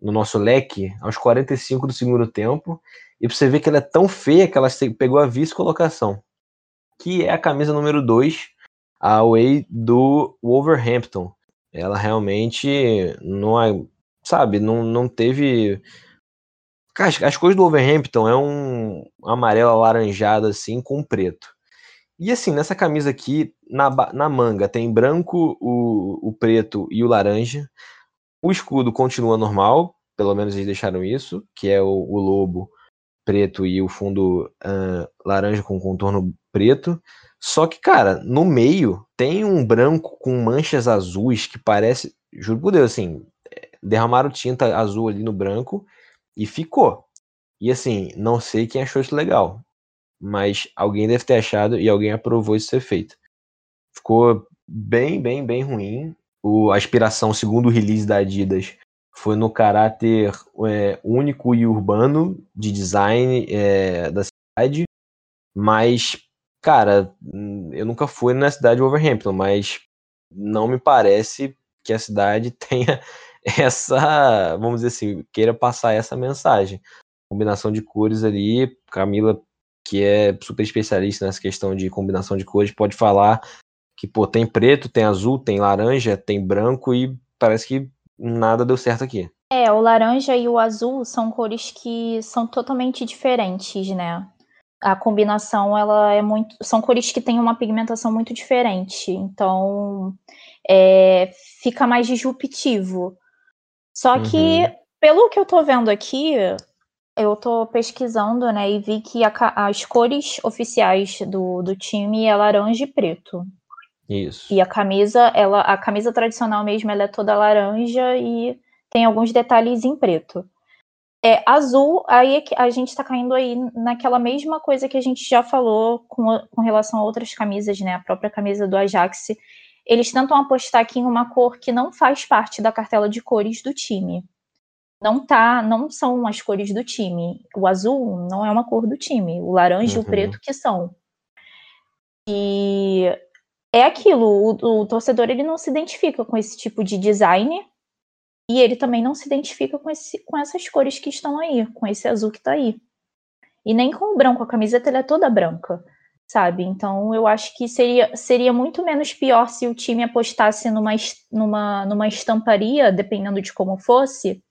no nosso leque aos 45 do segundo tempo. E para você ver que ela é tão feia que ela pegou a vice-colocação. Que é a camisa número 2, a away do Wolverhampton ela realmente não, sabe, não, não teve. As, as cores do Overhampton é um amarelo alaranjado assim com preto. E assim, nessa camisa aqui, na, na manga, tem branco, o, o preto e o laranja. O escudo continua normal, pelo menos eles deixaram isso, que é o, o lobo preto e o fundo uh, laranja com contorno preto. Só que, cara, no meio tem um branco com manchas azuis que parece, juro por Deus, assim, derramaram tinta azul ali no branco e ficou. E assim, não sei quem achou isso legal, mas alguém deve ter achado e alguém aprovou isso ser feito. Ficou bem, bem, bem ruim. O, a aspiração, segundo o release da Adidas, foi no caráter é, único e urbano de design é, da cidade, mas Cara, hum, eu nunca fui na cidade de Wolverhampton, mas não me parece que a cidade *laughs* tenha essa, vamos dizer assim, queira passar essa mensagem. Combinação de cores ali, Camila, que é super especialista nessa questão de combinação de cores, pode falar que, pô, tem preto, tem azul, tem laranja, tem branco e parece que nada deu certo aqui. É, o laranja e o azul são cores que são totalmente diferentes, né? A combinação ela é muito são cores que têm uma pigmentação muito diferente. Então é, fica mais disruptivo. Só que uhum. pelo que eu tô vendo aqui eu tô pesquisando né e vi que a, as cores oficiais do, do time é laranja e preto. Isso. E a camisa ela a camisa tradicional mesmo ela é toda laranja e tem alguns detalhes em preto é, azul, aí é a gente está caindo aí naquela mesma coisa que a gente já falou com, com relação a outras camisas, né? A própria camisa do Ajax. Eles tentam apostar aqui em uma cor que não faz parte da cartela de cores do time. Não tá, não são as cores do time. O azul não é uma cor do time. O laranja uhum. e o preto que são. E é aquilo, o, o torcedor ele não se identifica com esse tipo de design, e ele também não se identifica com, esse, com essas cores que estão aí, com esse azul que está aí. E nem com o branco, a camiseta é toda branca, sabe? Então eu acho que seria, seria muito menos pior se o time apostasse numa, numa, numa estamparia, dependendo de como fosse,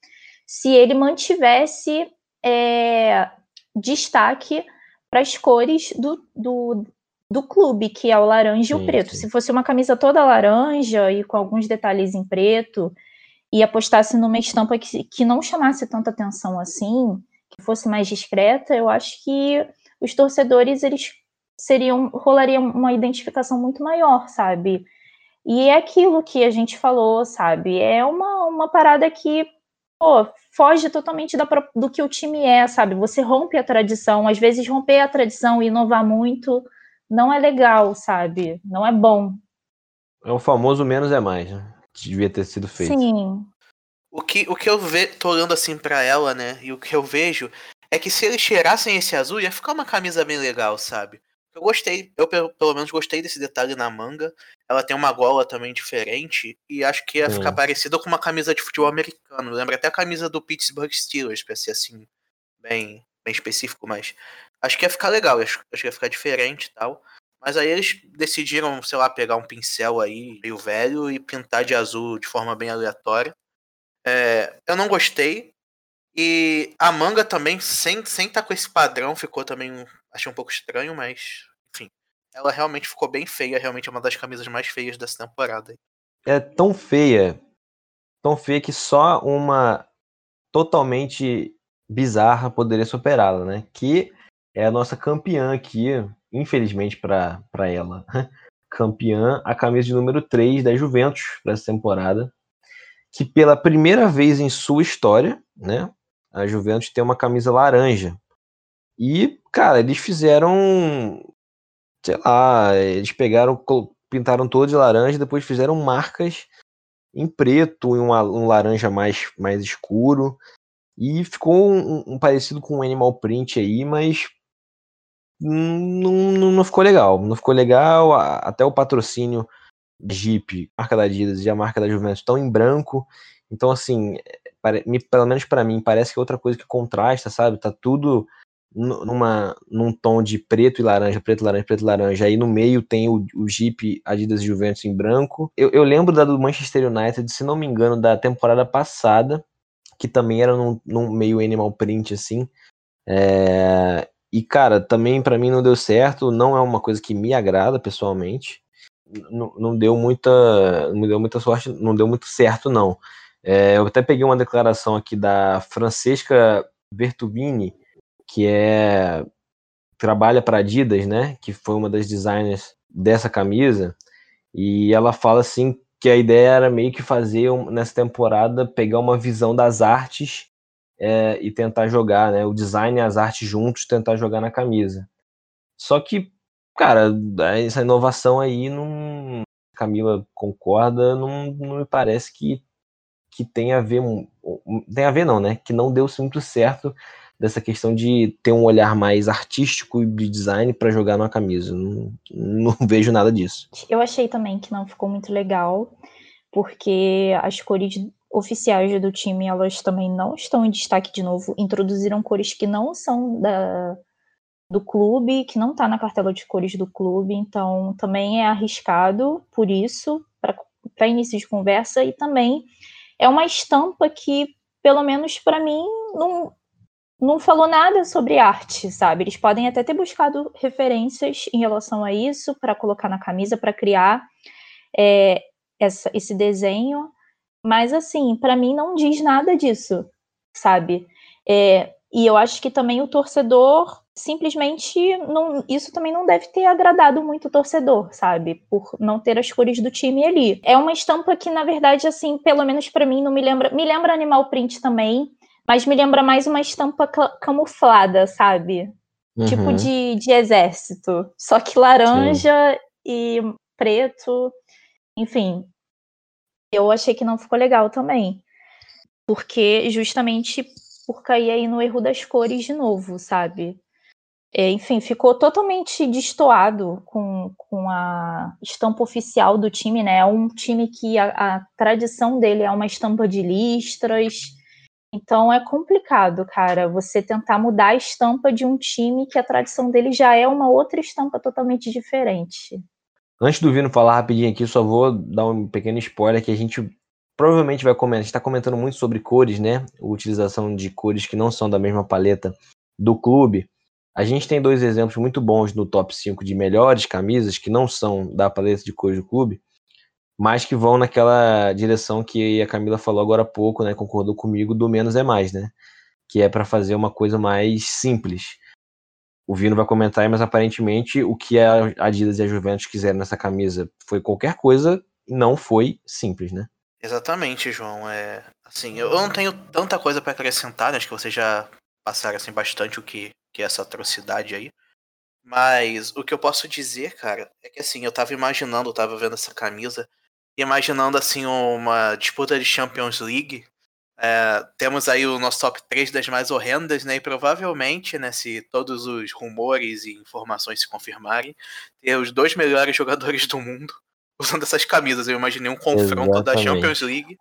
se ele mantivesse é, destaque para as cores do, do, do clube, que é o laranja sim, e o preto. Sim. Se fosse uma camisa toda laranja e com alguns detalhes em preto, e apostasse numa estampa que, que não chamasse tanta atenção assim, que fosse mais discreta, eu acho que os torcedores eles seriam rolariam uma identificação muito maior, sabe? E é aquilo que a gente falou, sabe? É uma, uma parada que pô, foge totalmente da, do que o time é, sabe? Você rompe a tradição, às vezes romper a tradição e inovar muito não é legal, sabe? Não é bom. É o famoso menos é mais, né? que devia ter sido feito. Sim. O que, o que eu ve, tô olhando assim para ela, né? E o que eu vejo é que se eles cheirassem esse azul, ia ficar uma camisa bem legal, sabe? Eu gostei, eu pelo, pelo menos gostei desse detalhe na manga. Ela tem uma gola também diferente e acho que ia Sim. ficar parecida com uma camisa de futebol americano. Lembra até a camisa do Pittsburgh Steelers, pra ser assim, bem, bem específico, mas acho que ia ficar legal, acho, acho que ia ficar diferente e tal. Mas aí eles decidiram, sei lá, pegar um pincel aí, meio velho, e pintar de azul de forma bem aleatória. É, eu não gostei. E a manga também, sem sem tá com esse padrão, ficou também. Achei um pouco estranho, mas. Enfim. Ela realmente ficou bem feia. Realmente é uma das camisas mais feias dessa temporada. É tão feia tão feia que só uma totalmente bizarra poderia superá-la, né? Que é a nossa campeã aqui, infelizmente para ela, *laughs* campeã, a camisa de número 3 da Juventus para essa temporada, que pela primeira vez em sua história, né, a Juventus tem uma camisa laranja. E, cara, eles fizeram, sei lá, eles pegaram, pintaram todo de laranja, depois fizeram marcas em preto, em um, um laranja mais, mais escuro. E ficou um, um, parecido com um animal print aí, mas não, não, não ficou legal. Não ficou legal. Até o patrocínio Jeep, marca da Adidas e a marca da Juventus estão em branco. Então, assim, pelo menos para mim, parece que é outra coisa que contrasta, sabe? Tá tudo numa, num tom de preto e laranja, preto, laranja, preto, laranja. Aí no meio tem o, o Jeep Adidas e Juventus em branco. Eu, eu lembro da do Manchester United, se não me engano, da temporada passada, que também era num, num meio animal print, assim. É, e, cara, também para mim não deu certo, não é uma coisa que me agrada pessoalmente. Não, não deu muita. Não deu muita sorte, não deu muito certo, não. É, eu até peguei uma declaração aqui da Francesca Bertubini, que é trabalha para Adidas, né? Que foi uma das designers dessa camisa. E ela fala assim que a ideia era meio que fazer nessa temporada pegar uma visão das artes é, e tentar jogar, né? O design e as artes juntos, tentar jogar na camisa. Só que, cara, essa inovação aí não. Camila concorda, não, não me parece que, que tem a ver. Tem a ver, não, né? Que não deu muito certo dessa questão de ter um olhar mais artístico e de design para jogar numa camisa. Não, não *laughs* vejo nada disso. Eu achei também que não ficou muito legal, porque as cores oficiais do time, elas também não estão em destaque de novo, introduziram cores que não são da, do clube, que não está na cartela de cores do clube, então também é arriscado por isso, para início de conversa, e também é uma estampa que, pelo menos para mim, não, não falou nada sobre arte, sabe? Eles podem até ter buscado referências em relação a isso para colocar na camisa, para criar é, essa, esse desenho, mas, assim, para mim não diz nada disso, sabe? É, e eu acho que também o torcedor simplesmente não, isso também não deve ter agradado muito o torcedor, sabe? Por não ter as cores do time ali. É uma estampa que, na verdade, assim, pelo menos para mim, não me lembra. Me lembra Animal Print também, mas me lembra mais uma estampa camuflada, sabe? Uhum. Tipo de, de exército. Só que laranja Sim. e preto. Enfim, eu achei que não ficou legal também. Porque justamente por cair aí no erro das cores de novo, sabe? É, enfim, ficou totalmente destoado com, com a estampa oficial do time, né? É um time que a, a tradição dele é uma estampa de listras. Então é complicado, cara, você tentar mudar a estampa de um time que a tradição dele já é uma outra estampa totalmente diferente. Antes do Vino falar rapidinho aqui, só vou dar um pequeno spoiler que a gente provavelmente vai comentar. A gente está comentando muito sobre cores, né? Utilização de cores que não são da mesma paleta do clube. A gente tem dois exemplos muito bons no top 5 de melhores camisas que não são da paleta de cores do clube, mas que vão naquela direção que a Camila falou agora há pouco, né? Concordou comigo, do menos é mais, né? Que é para fazer uma coisa mais simples o Vino vai comentar, mas aparentemente o que a Adidas e a Juventus quiseram nessa camisa foi qualquer coisa não foi simples, né? Exatamente, João. É, assim, eu não tenho tanta coisa para acrescentar, né? acho que vocês já passaram assim bastante o que, que é essa atrocidade aí. Mas o que eu posso dizer, cara, é que assim, eu tava imaginando, eu tava vendo essa camisa, imaginando assim uma disputa de Champions League é, temos aí o nosso top 3 das mais horrendas, né? E provavelmente, né, se todos os rumores e informações se confirmarem, ter os dois melhores *laughs* jogadores do mundo usando essas camisas. Eu imaginei um confronto Exatamente. da Champions League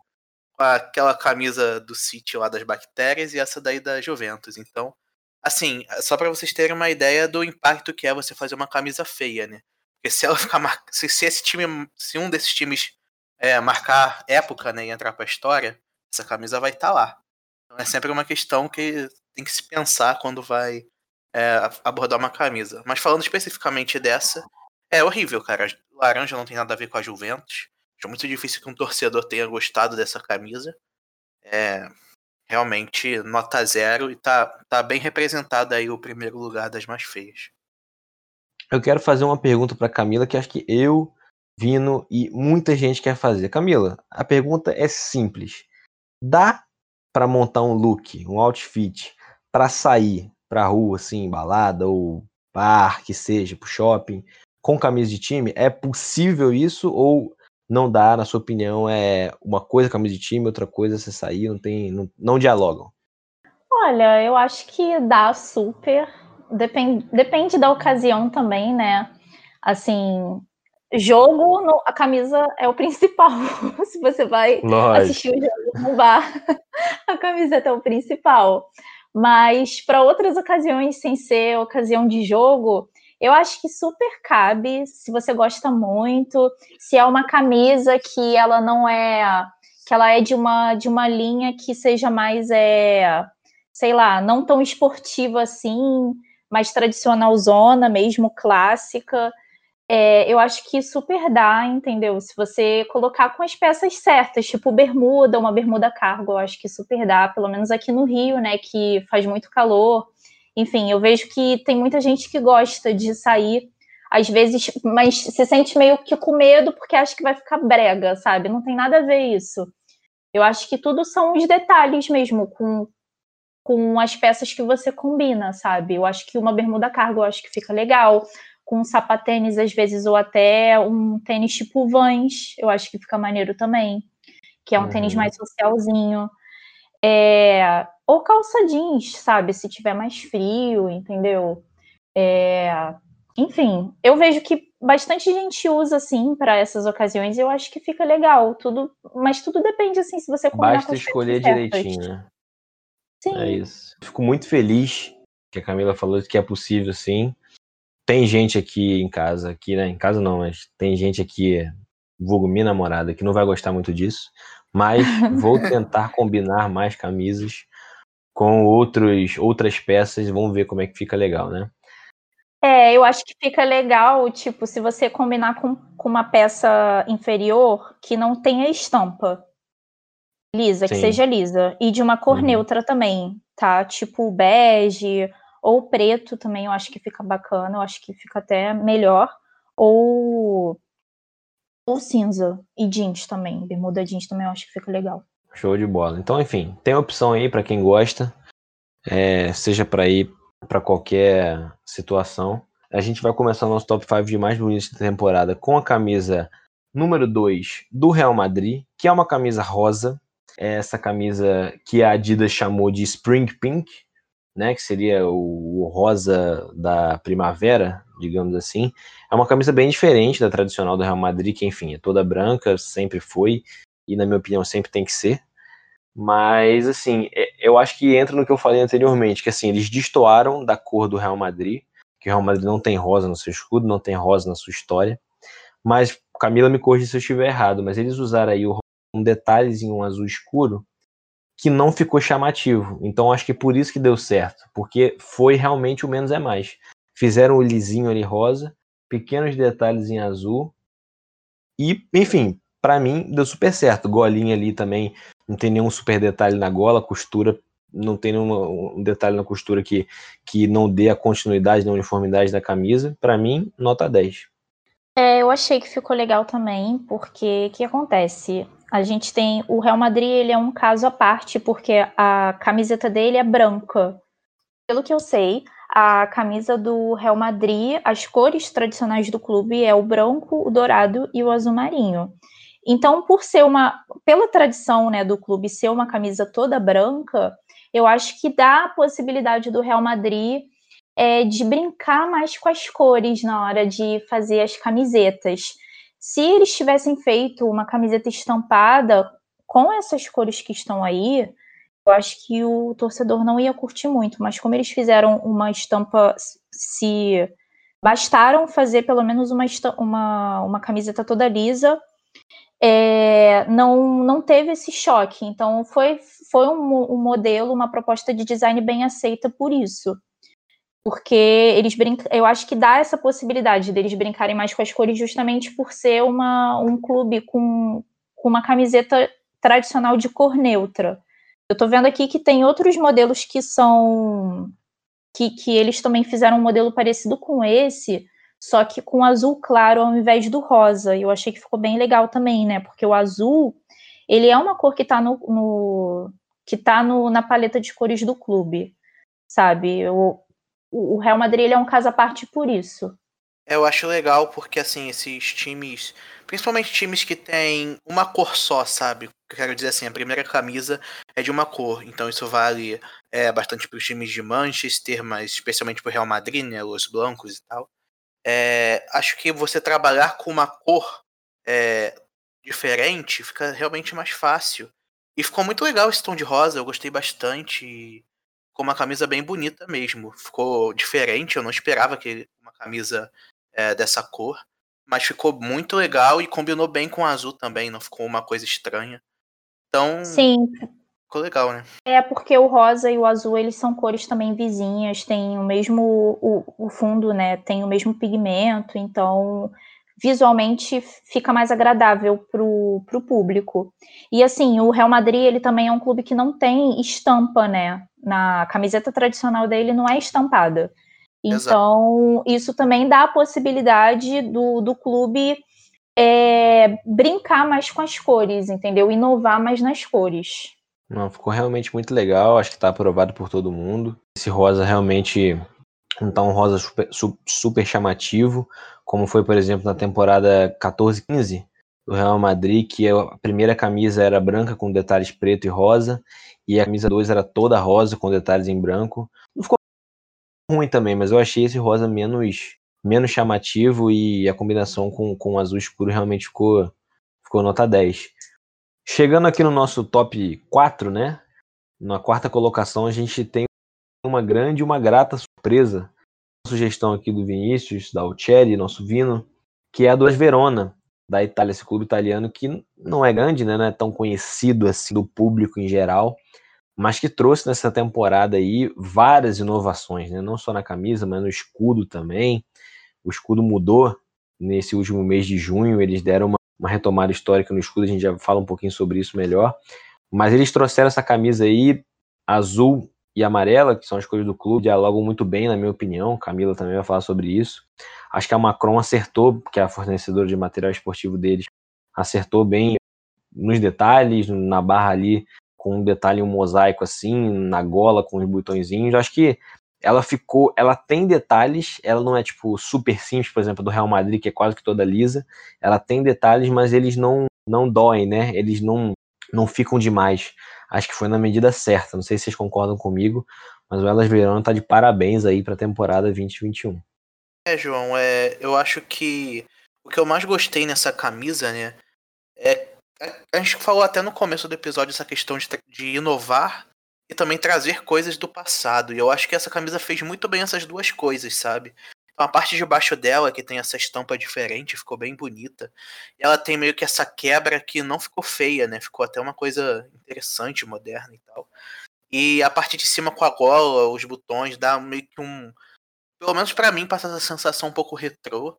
com aquela camisa do City lá das bactérias e essa daí da Juventus. Então, assim, só para vocês terem uma ideia do impacto que é você fazer uma camisa feia, né? Porque se ela *laughs* ficar mar... se, se esse time, se um desses times é, marcar época, né, e entrar para a história, essa camisa vai estar tá lá. Então é sempre uma questão que tem que se pensar quando vai é, abordar uma camisa. Mas falando especificamente dessa, é horrível, cara. Laranja não tem nada a ver com a Juventus. Acho muito difícil que um torcedor tenha gostado dessa camisa. É, realmente nota zero e tá, tá bem representado aí o primeiro lugar das mais feias. Eu quero fazer uma pergunta para Camila que acho que eu, Vino e muita gente quer fazer. Camila, a pergunta é simples. Dá para montar um look, um outfit para sair para rua assim, balada ou bar, que seja, pro shopping, com camisa de time? É possível isso ou não dá, na sua opinião, é uma coisa camisa de time, outra coisa você sair, não tem, não, não dialogam? Olha, eu acho que dá super. Depende, depende da ocasião também, né? Assim, jogo, no, a camisa é o principal. *laughs* Se você vai Lógico. assistir o jogo no bar, *laughs* a camiseta é o principal. Mas para outras ocasiões, sem ser ocasião de jogo, eu acho que super cabe, se você gosta muito, se é uma camisa que ela não é, que ela é de uma de uma linha que seja mais é, sei lá, não tão esportiva assim, mais tradicional zona mesmo, clássica. É, eu acho que super dá, entendeu? Se você colocar com as peças certas, tipo bermuda, uma bermuda cargo, eu acho que super dá, pelo menos aqui no Rio, né, que faz muito calor enfim, eu vejo que tem muita gente que gosta de sair, às vezes, mas se sente meio que com medo porque acha que vai ficar brega, sabe? Não tem nada a ver isso. Eu acho que tudo são os detalhes mesmo, com, com as peças que você combina, sabe? Eu acho que uma bermuda cargo eu acho que fica legal, com um sapatênis às vezes, ou até um tênis tipo Vans, eu acho que fica maneiro também, que é um uhum. tênis mais socialzinho. É, ou calça jeans, sabe? Se tiver mais frio, entendeu? É, enfim, eu vejo que bastante gente usa assim para essas ocasiões e eu acho que fica legal. Tudo, mas tudo depende assim se você Basta escolher direitinho, né? Sim. É isso. Fico muito feliz que a Camila falou que é possível sim. Tem gente aqui em casa, aqui, né? Em casa não, mas tem gente aqui, vulgo minha namorada, que não vai gostar muito disso mas vou *laughs* tentar combinar mais camisas com outros, outras peças, vamos ver como é que fica legal, né? É, eu acho que fica legal, tipo, se você combinar com, com uma peça inferior que não tenha estampa lisa, Sim. que seja lisa, e de uma cor uhum. neutra também, tá? Tipo bege ou preto também, eu acho que fica bacana, eu acho que fica até melhor. Ou ou cinza e jeans também. Bermuda jeans também eu acho que fica legal. Show de bola. Então, enfim, tem opção aí para quem gosta, é, seja para ir para qualquer situação. A gente vai começar o nosso top 5 de mais bonitos da temporada com a camisa número 2 do Real Madrid, que é uma camisa rosa. É essa camisa que a Adidas chamou de Spring Pink, né, que seria o, o rosa da primavera, digamos assim. É uma camisa bem diferente da tradicional do Real Madrid, que enfim, é toda branca, sempre foi, e na minha opinião sempre tem que ser. Mas assim, é, eu acho que entra no que eu falei anteriormente, que assim, eles destoaram da cor do Real Madrid, que o Real Madrid não tem rosa no seu escudo, não tem rosa na sua história. Mas Camila me corrija se eu estiver errado, mas eles usaram aí um detalhezinho um azul escuro que não ficou chamativo. Então acho que por isso que deu certo, porque foi realmente o menos é mais. Fizeram o lisinho ali rosa, pequenos detalhes em azul e, enfim, para mim deu super certo. Golinha ali também, não tem nenhum super detalhe na gola, costura não tem nenhum um detalhe na costura que, que não dê a continuidade, a uniformidade da camisa. Para mim, nota 10. É, eu achei que ficou legal também, porque o que acontece? A gente tem o Real Madrid, ele é um caso à parte, porque a camiseta dele é branca. Pelo que eu sei, a camisa do Real Madrid, as cores tradicionais do clube é o branco, o dourado e o azul marinho. Então, por ser uma, pela tradição, né, do clube ser uma camisa toda branca, eu acho que dá a possibilidade do Real Madrid é, de brincar mais com as cores na hora de fazer as camisetas. Se eles tivessem feito uma camiseta estampada com essas cores que estão aí, eu acho que o torcedor não ia curtir muito, mas como eles fizeram uma estampa, se bastaram fazer pelo menos uma, uma, uma camiseta toda lisa, é, não, não teve esse choque. Então, foi, foi um, um modelo, uma proposta de design bem aceita por isso. porque eles brincam, eu acho que dá essa possibilidade deles brincarem mais com as cores justamente por ser uma, um clube com, com uma camiseta tradicional de cor neutra. Eu estou vendo aqui que tem outros modelos que são que, que eles também fizeram um modelo parecido com esse, só que com azul claro ao invés do rosa. E eu achei que ficou bem legal também, né? Porque o azul, ele é uma cor que está no, no, que tá no, na paleta de cores do clube, sabe? O, o Real Madrid ele é um caso à parte por isso. Eu acho legal porque, assim, esses times, principalmente times que têm uma cor só, sabe? Eu quero dizer assim, a primeira camisa é de uma cor, então isso vale é, bastante para os times de Manchester, mas especialmente para o Real Madrid, né? Os blancos e tal. É, acho que você trabalhar com uma cor é, diferente fica realmente mais fácil. E ficou muito legal esse tom de rosa, eu gostei bastante. Ficou uma camisa bem bonita mesmo. Ficou diferente, eu não esperava que uma camisa é, dessa cor. Mas ficou muito legal e combinou bem com o azul também, não ficou uma coisa estranha. Então. Sim. Ficou legal, né? É porque o rosa e o azul, eles são cores também vizinhas, tem o mesmo. O, o fundo, né? Tem o mesmo pigmento, então visualmente fica mais agradável para o público. E assim, o Real Madrid ele também é um clube que não tem estampa, né? Na camiseta tradicional dele não é estampada. Então, Exato. isso também dá a possibilidade do, do clube é, brincar mais com as cores, entendeu? Inovar mais nas cores. Não, ficou realmente muito legal, acho que está aprovado por todo mundo. Esse rosa realmente não tá um rosa super, super chamativo, como foi, por exemplo, na temporada 14-15 do Real Madrid, que a primeira camisa era branca com detalhes preto e rosa, e a camisa 2 era toda rosa com detalhes em branco. Não ficou ruim também, mas eu achei esse rosa menos menos chamativo e a combinação com, com azul escuro realmente ficou, ficou nota 10. Chegando aqui no nosso top 4, né? Na quarta colocação a gente tem uma grande e uma grata surpresa. Sugestão aqui do Vinícius, da Alcieri, nosso Vino, que é a do Verona, da Itália, esse clube italiano que não é grande, né? Não é tão conhecido assim do público em geral, mas que trouxe nessa temporada aí várias inovações, né? não só na camisa, mas no escudo também. O escudo mudou nesse último mês de junho, eles deram uma, uma retomada histórica no escudo, a gente já fala um pouquinho sobre isso melhor. Mas eles trouxeram essa camisa aí, azul e amarela, que são as cores do clube, dialogam muito bem, na minha opinião. Camila também vai falar sobre isso. Acho que a Macron acertou, que é a fornecedora de material esportivo deles, acertou bem nos detalhes, na barra ali com um detalhe, um mosaico assim, na gola com os botõezinhos. Acho que ela ficou, ela tem detalhes, ela não é tipo super simples, por exemplo, do Real Madrid, que é quase que toda lisa. Ela tem detalhes, mas eles não não doem, né? Eles não não ficam demais. Acho que foi na medida certa. Não sei se vocês concordam comigo, mas o Elas Verona tá de parabéns aí para a temporada 2021. É, João, é, eu acho que o que eu mais gostei nessa camisa, né, é a gente falou até no começo do episódio essa questão de, de inovar e também trazer coisas do passado. E eu acho que essa camisa fez muito bem essas duas coisas, sabe? Então a parte de baixo dela, que tem essa estampa diferente, ficou bem bonita. E ela tem meio que essa quebra que não ficou feia, né? Ficou até uma coisa interessante, moderna e tal. E a parte de cima com a gola, os botões, dá meio que um. Pelo menos para mim, passa essa sensação um pouco retrô.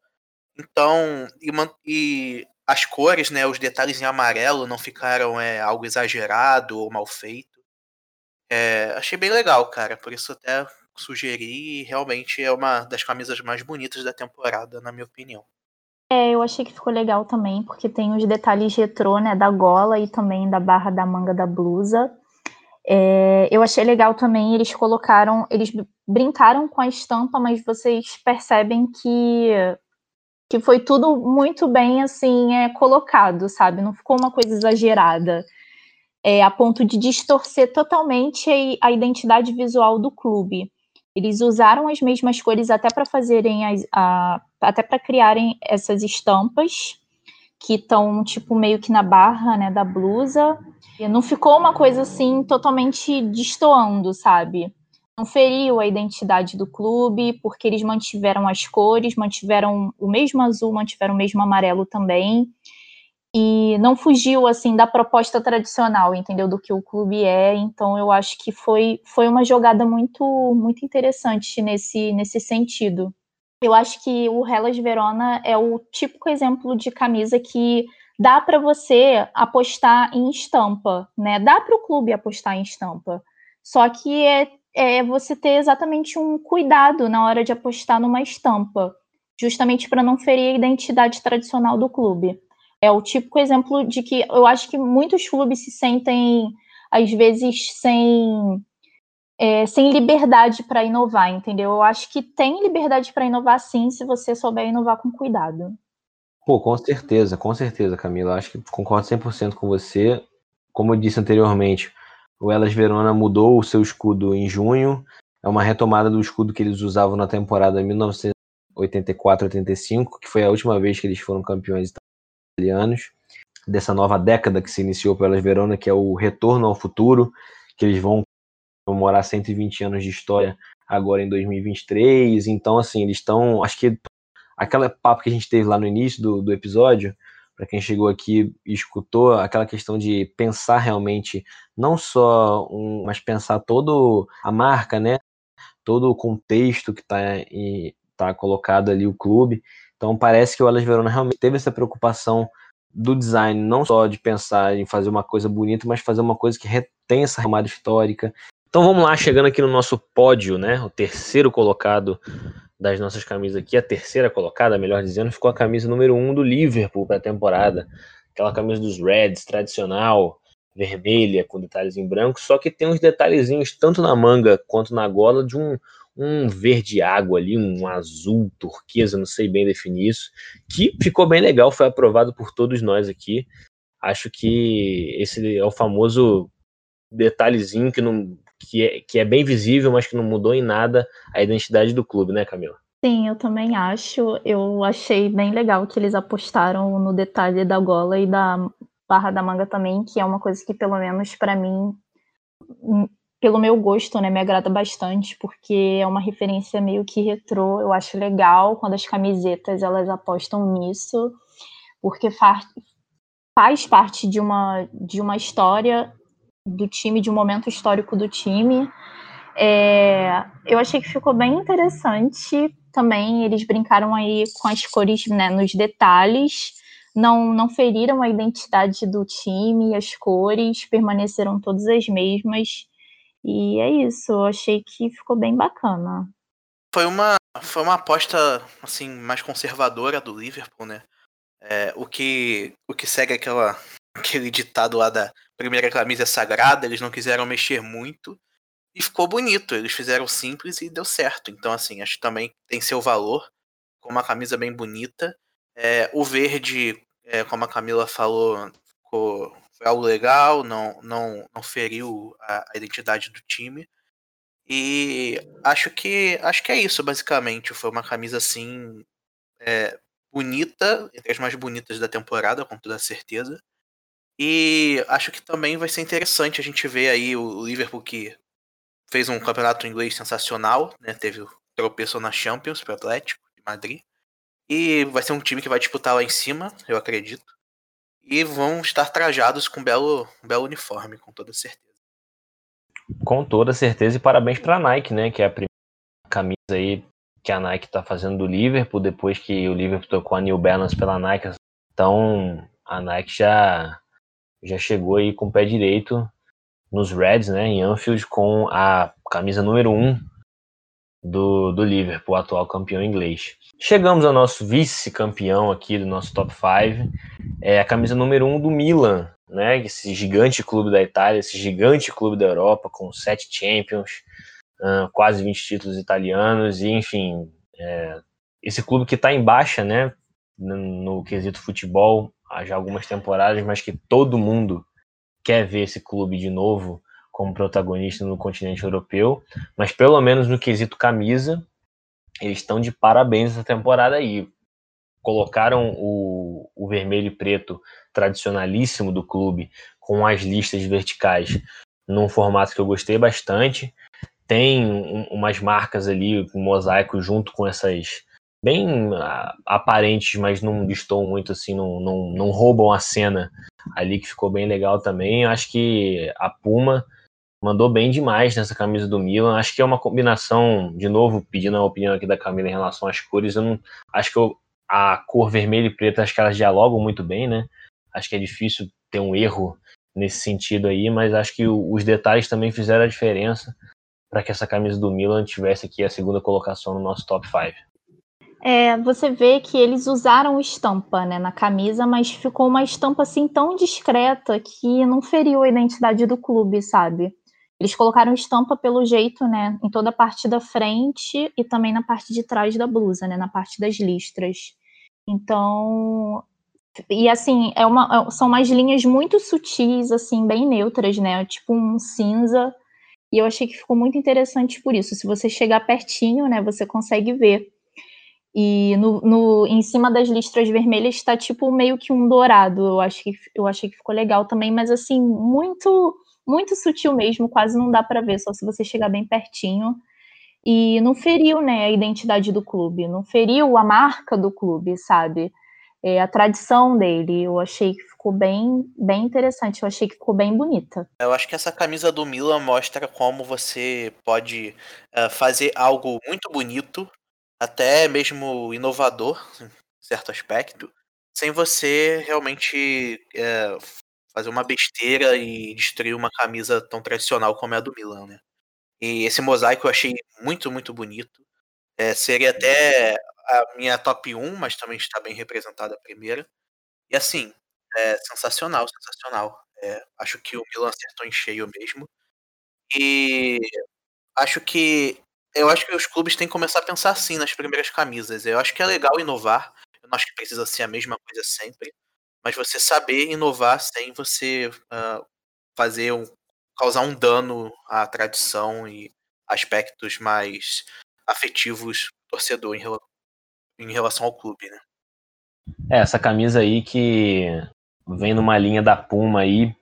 Então, e, e as cores, né, os detalhes em amarelo não ficaram é, algo exagerado ou mal feito. É, achei bem legal, cara. Por isso até sugeri. Realmente é uma das camisas mais bonitas da temporada, na minha opinião. É, eu achei que ficou legal também, porque tem os detalhes retrô, né, da gola e também da barra da manga da blusa. É, eu achei legal também, eles colocaram, eles brincaram com a estampa, mas vocês percebem que que foi tudo muito bem assim é, colocado, sabe? Não ficou uma coisa exagerada, é, a ponto de distorcer totalmente a, identidade visual do clube. Eles usaram as mesmas cores até para fazerem as, a, até para criarem essas estampas que estão tipo meio que na barra, né, da blusa. E não ficou uma coisa assim totalmente destoando, sabe? não feriu a identidade do clube, porque eles mantiveram as cores, mantiveram o mesmo azul, mantiveram o mesmo amarelo também. E não fugiu assim da proposta tradicional, entendeu? Do que o clube é. Então eu acho que foi, foi uma jogada muito muito interessante nesse, nesse sentido. Eu acho que o Hellas Verona é o típico exemplo de camisa que dá para você apostar em estampa, né? Dá para o clube apostar em estampa. Só que é, é você ter exatamente um cuidado na hora de apostar numa estampa, justamente para não ferir a identidade tradicional do clube é o típico exemplo de que eu acho que muitos clubes se sentem, às vezes, sem, é, sem liberdade para inovar, entendeu? Eu acho que tem liberdade para inovar sim, se você souber inovar com cuidado. Pô, com certeza, com certeza, Camila. Acho que concordo 100% com você. Como eu disse anteriormente, o Elas Verona mudou o seu escudo em junho. É uma retomada do escudo que eles usavam na temporada 1984-85, que foi a última vez que eles foram campeões italianos, dessa nova década que se iniciou pelas Verona, que é o Retorno ao Futuro, que eles vão comemorar 120 anos de história agora em 2023. Então, assim, eles estão. Acho que aquele papo que a gente teve lá no início do, do episódio, para quem chegou aqui e escutou, aquela questão de pensar realmente, não só um, mas pensar todo a marca, né? Todo o contexto que está tá colocado ali, o clube. Então parece que o Elas Verona realmente teve essa preocupação do design, não só de pensar em fazer uma coisa bonita, mas fazer uma coisa que retém essa remada histórica. Então vamos lá, chegando aqui no nosso pódio, né? O terceiro colocado das nossas camisas aqui, a terceira colocada, melhor dizendo, ficou a camisa número um do Liverpool para a temporada. Aquela camisa dos Reds, tradicional, vermelha, com detalhes em branco, só que tem uns detalhezinhos tanto na manga quanto na gola de um, um verde água ali, um azul turquesa, não sei bem definir isso, que ficou bem legal, foi aprovado por todos nós aqui. Acho que esse é o famoso detalhezinho que, não, que, é, que é bem visível, mas que não mudou em nada a identidade do clube, né, Camila? Sim, eu também acho. Eu achei bem legal que eles apostaram no detalhe da gola e da barra da manga também, que é uma coisa que, pelo menos para mim, pelo meu gosto, né, me agrada bastante, porque é uma referência meio que retrô. Eu acho legal quando as camisetas elas apostam nisso, porque faz, faz parte de uma, de uma história do time, de um momento histórico do time. É, eu achei que ficou bem interessante também. Eles brincaram aí com as cores né, nos detalhes. Não, não feriram a identidade do time, as cores permaneceram todas as mesmas. E é isso, eu achei que ficou bem bacana. Foi uma, foi uma aposta assim mais conservadora do Liverpool, né? É, o que o que segue aquela *laughs* aquele ditado lá da primeira camisa sagrada, eles não quiseram mexer muito e ficou bonito. Eles fizeram simples e deu certo. Então assim, acho que também tem seu valor, com uma camisa bem bonita. É, o verde, é, como a Camila falou, ficou foi algo legal, não, não, não feriu a, a identidade do time. E acho que acho que é isso, basicamente. Foi uma camisa assim é, bonita, entre as mais bonitas da temporada, com toda certeza. E acho que também vai ser interessante a gente ver aí o Liverpool que fez um campeonato inglês sensacional, né? Teve tropeço na Champions para Atlético de Madrid. E vai ser um time que vai disputar lá em cima, eu acredito e vão estar trajados com um belo, um belo uniforme, com toda certeza. Com toda certeza, e parabéns para a Nike, né? Que é a primeira camisa aí que a Nike está fazendo do Liverpool, depois que o Liverpool tocou a New Balance pela Nike. Então a Nike já, já chegou aí com o pé direito nos Reds, né? Em Anfield, com a camisa número 1 um do, do Liverpool, atual campeão inglês. Chegamos ao nosso vice-campeão aqui do nosso top 5, é a camisa número 1 um do Milan, né? Esse gigante clube da Itália, esse gigante clube da Europa, com sete Champions, uh, quase 20 títulos italianos, e enfim, é, esse clube que está em baixa, né? No, no quesito futebol, há já algumas temporadas, mas que todo mundo quer ver esse clube de novo como protagonista no continente europeu, mas pelo menos no quesito camisa, eles estão de parabéns essa temporada aí. Colocaram o, o vermelho e preto tradicionalíssimo do clube com as listas verticais num formato que eu gostei bastante. Tem um, umas marcas ali, um mosaico junto com essas bem aparentes, mas não distou muito, assim, não, não, não roubam a cena ali, que ficou bem legal também. Acho que a Puma mandou bem demais nessa camisa do Milan. Acho que é uma combinação, de novo, pedindo a opinião aqui da Camila em relação às cores, eu não acho que eu, a cor vermelha e preta, acho que elas dialogam muito bem, né? Acho que é difícil ter um erro nesse sentido aí, mas acho que os detalhes também fizeram a diferença para que essa camisa do Milan tivesse aqui a segunda colocação no nosso top 5. É, você vê que eles usaram estampa né, na camisa, mas ficou uma estampa assim tão discreta que não feriu a identidade do clube, sabe? Eles colocaram estampa pelo jeito, né, em toda a parte da frente e também na parte de trás da blusa, né, na parte das listras. Então, e assim, é uma, é, são umas linhas muito sutis, assim, bem neutras, né, tipo um cinza. E eu achei que ficou muito interessante por isso. Se você chegar pertinho, né, você consegue ver e no, no, em cima das listras vermelhas está tipo meio que um dourado. Eu acho que eu achei que ficou legal também, mas assim, muito muito sutil mesmo, quase não dá para ver, só se você chegar bem pertinho. E não feriu, né, a identidade do clube, não feriu a marca do clube, sabe? É, a tradição dele. Eu achei que ficou bem, bem interessante. Eu achei que ficou bem bonita. Eu acho que essa camisa do Milan mostra como você pode uh, fazer algo muito bonito até mesmo inovador, em certo aspecto, sem você realmente é, fazer uma besteira e destruir uma camisa tão tradicional como é a do Milan, né? E esse mosaico eu achei muito, muito bonito. É, seria até a minha top 1, mas também está bem representada a primeira. E assim, é sensacional, sensacional. É, acho que o Milan acertou em cheio mesmo. E acho que eu acho que os clubes têm que começar a pensar assim nas primeiras camisas. Eu acho que é legal inovar. Eu não acho que precisa ser a mesma coisa sempre. Mas você saber inovar sem você uh, fazer um, causar um dano à tradição e aspectos mais afetivos do torcedor em, em relação ao clube, né? É, essa camisa aí que vem numa linha da Puma aí,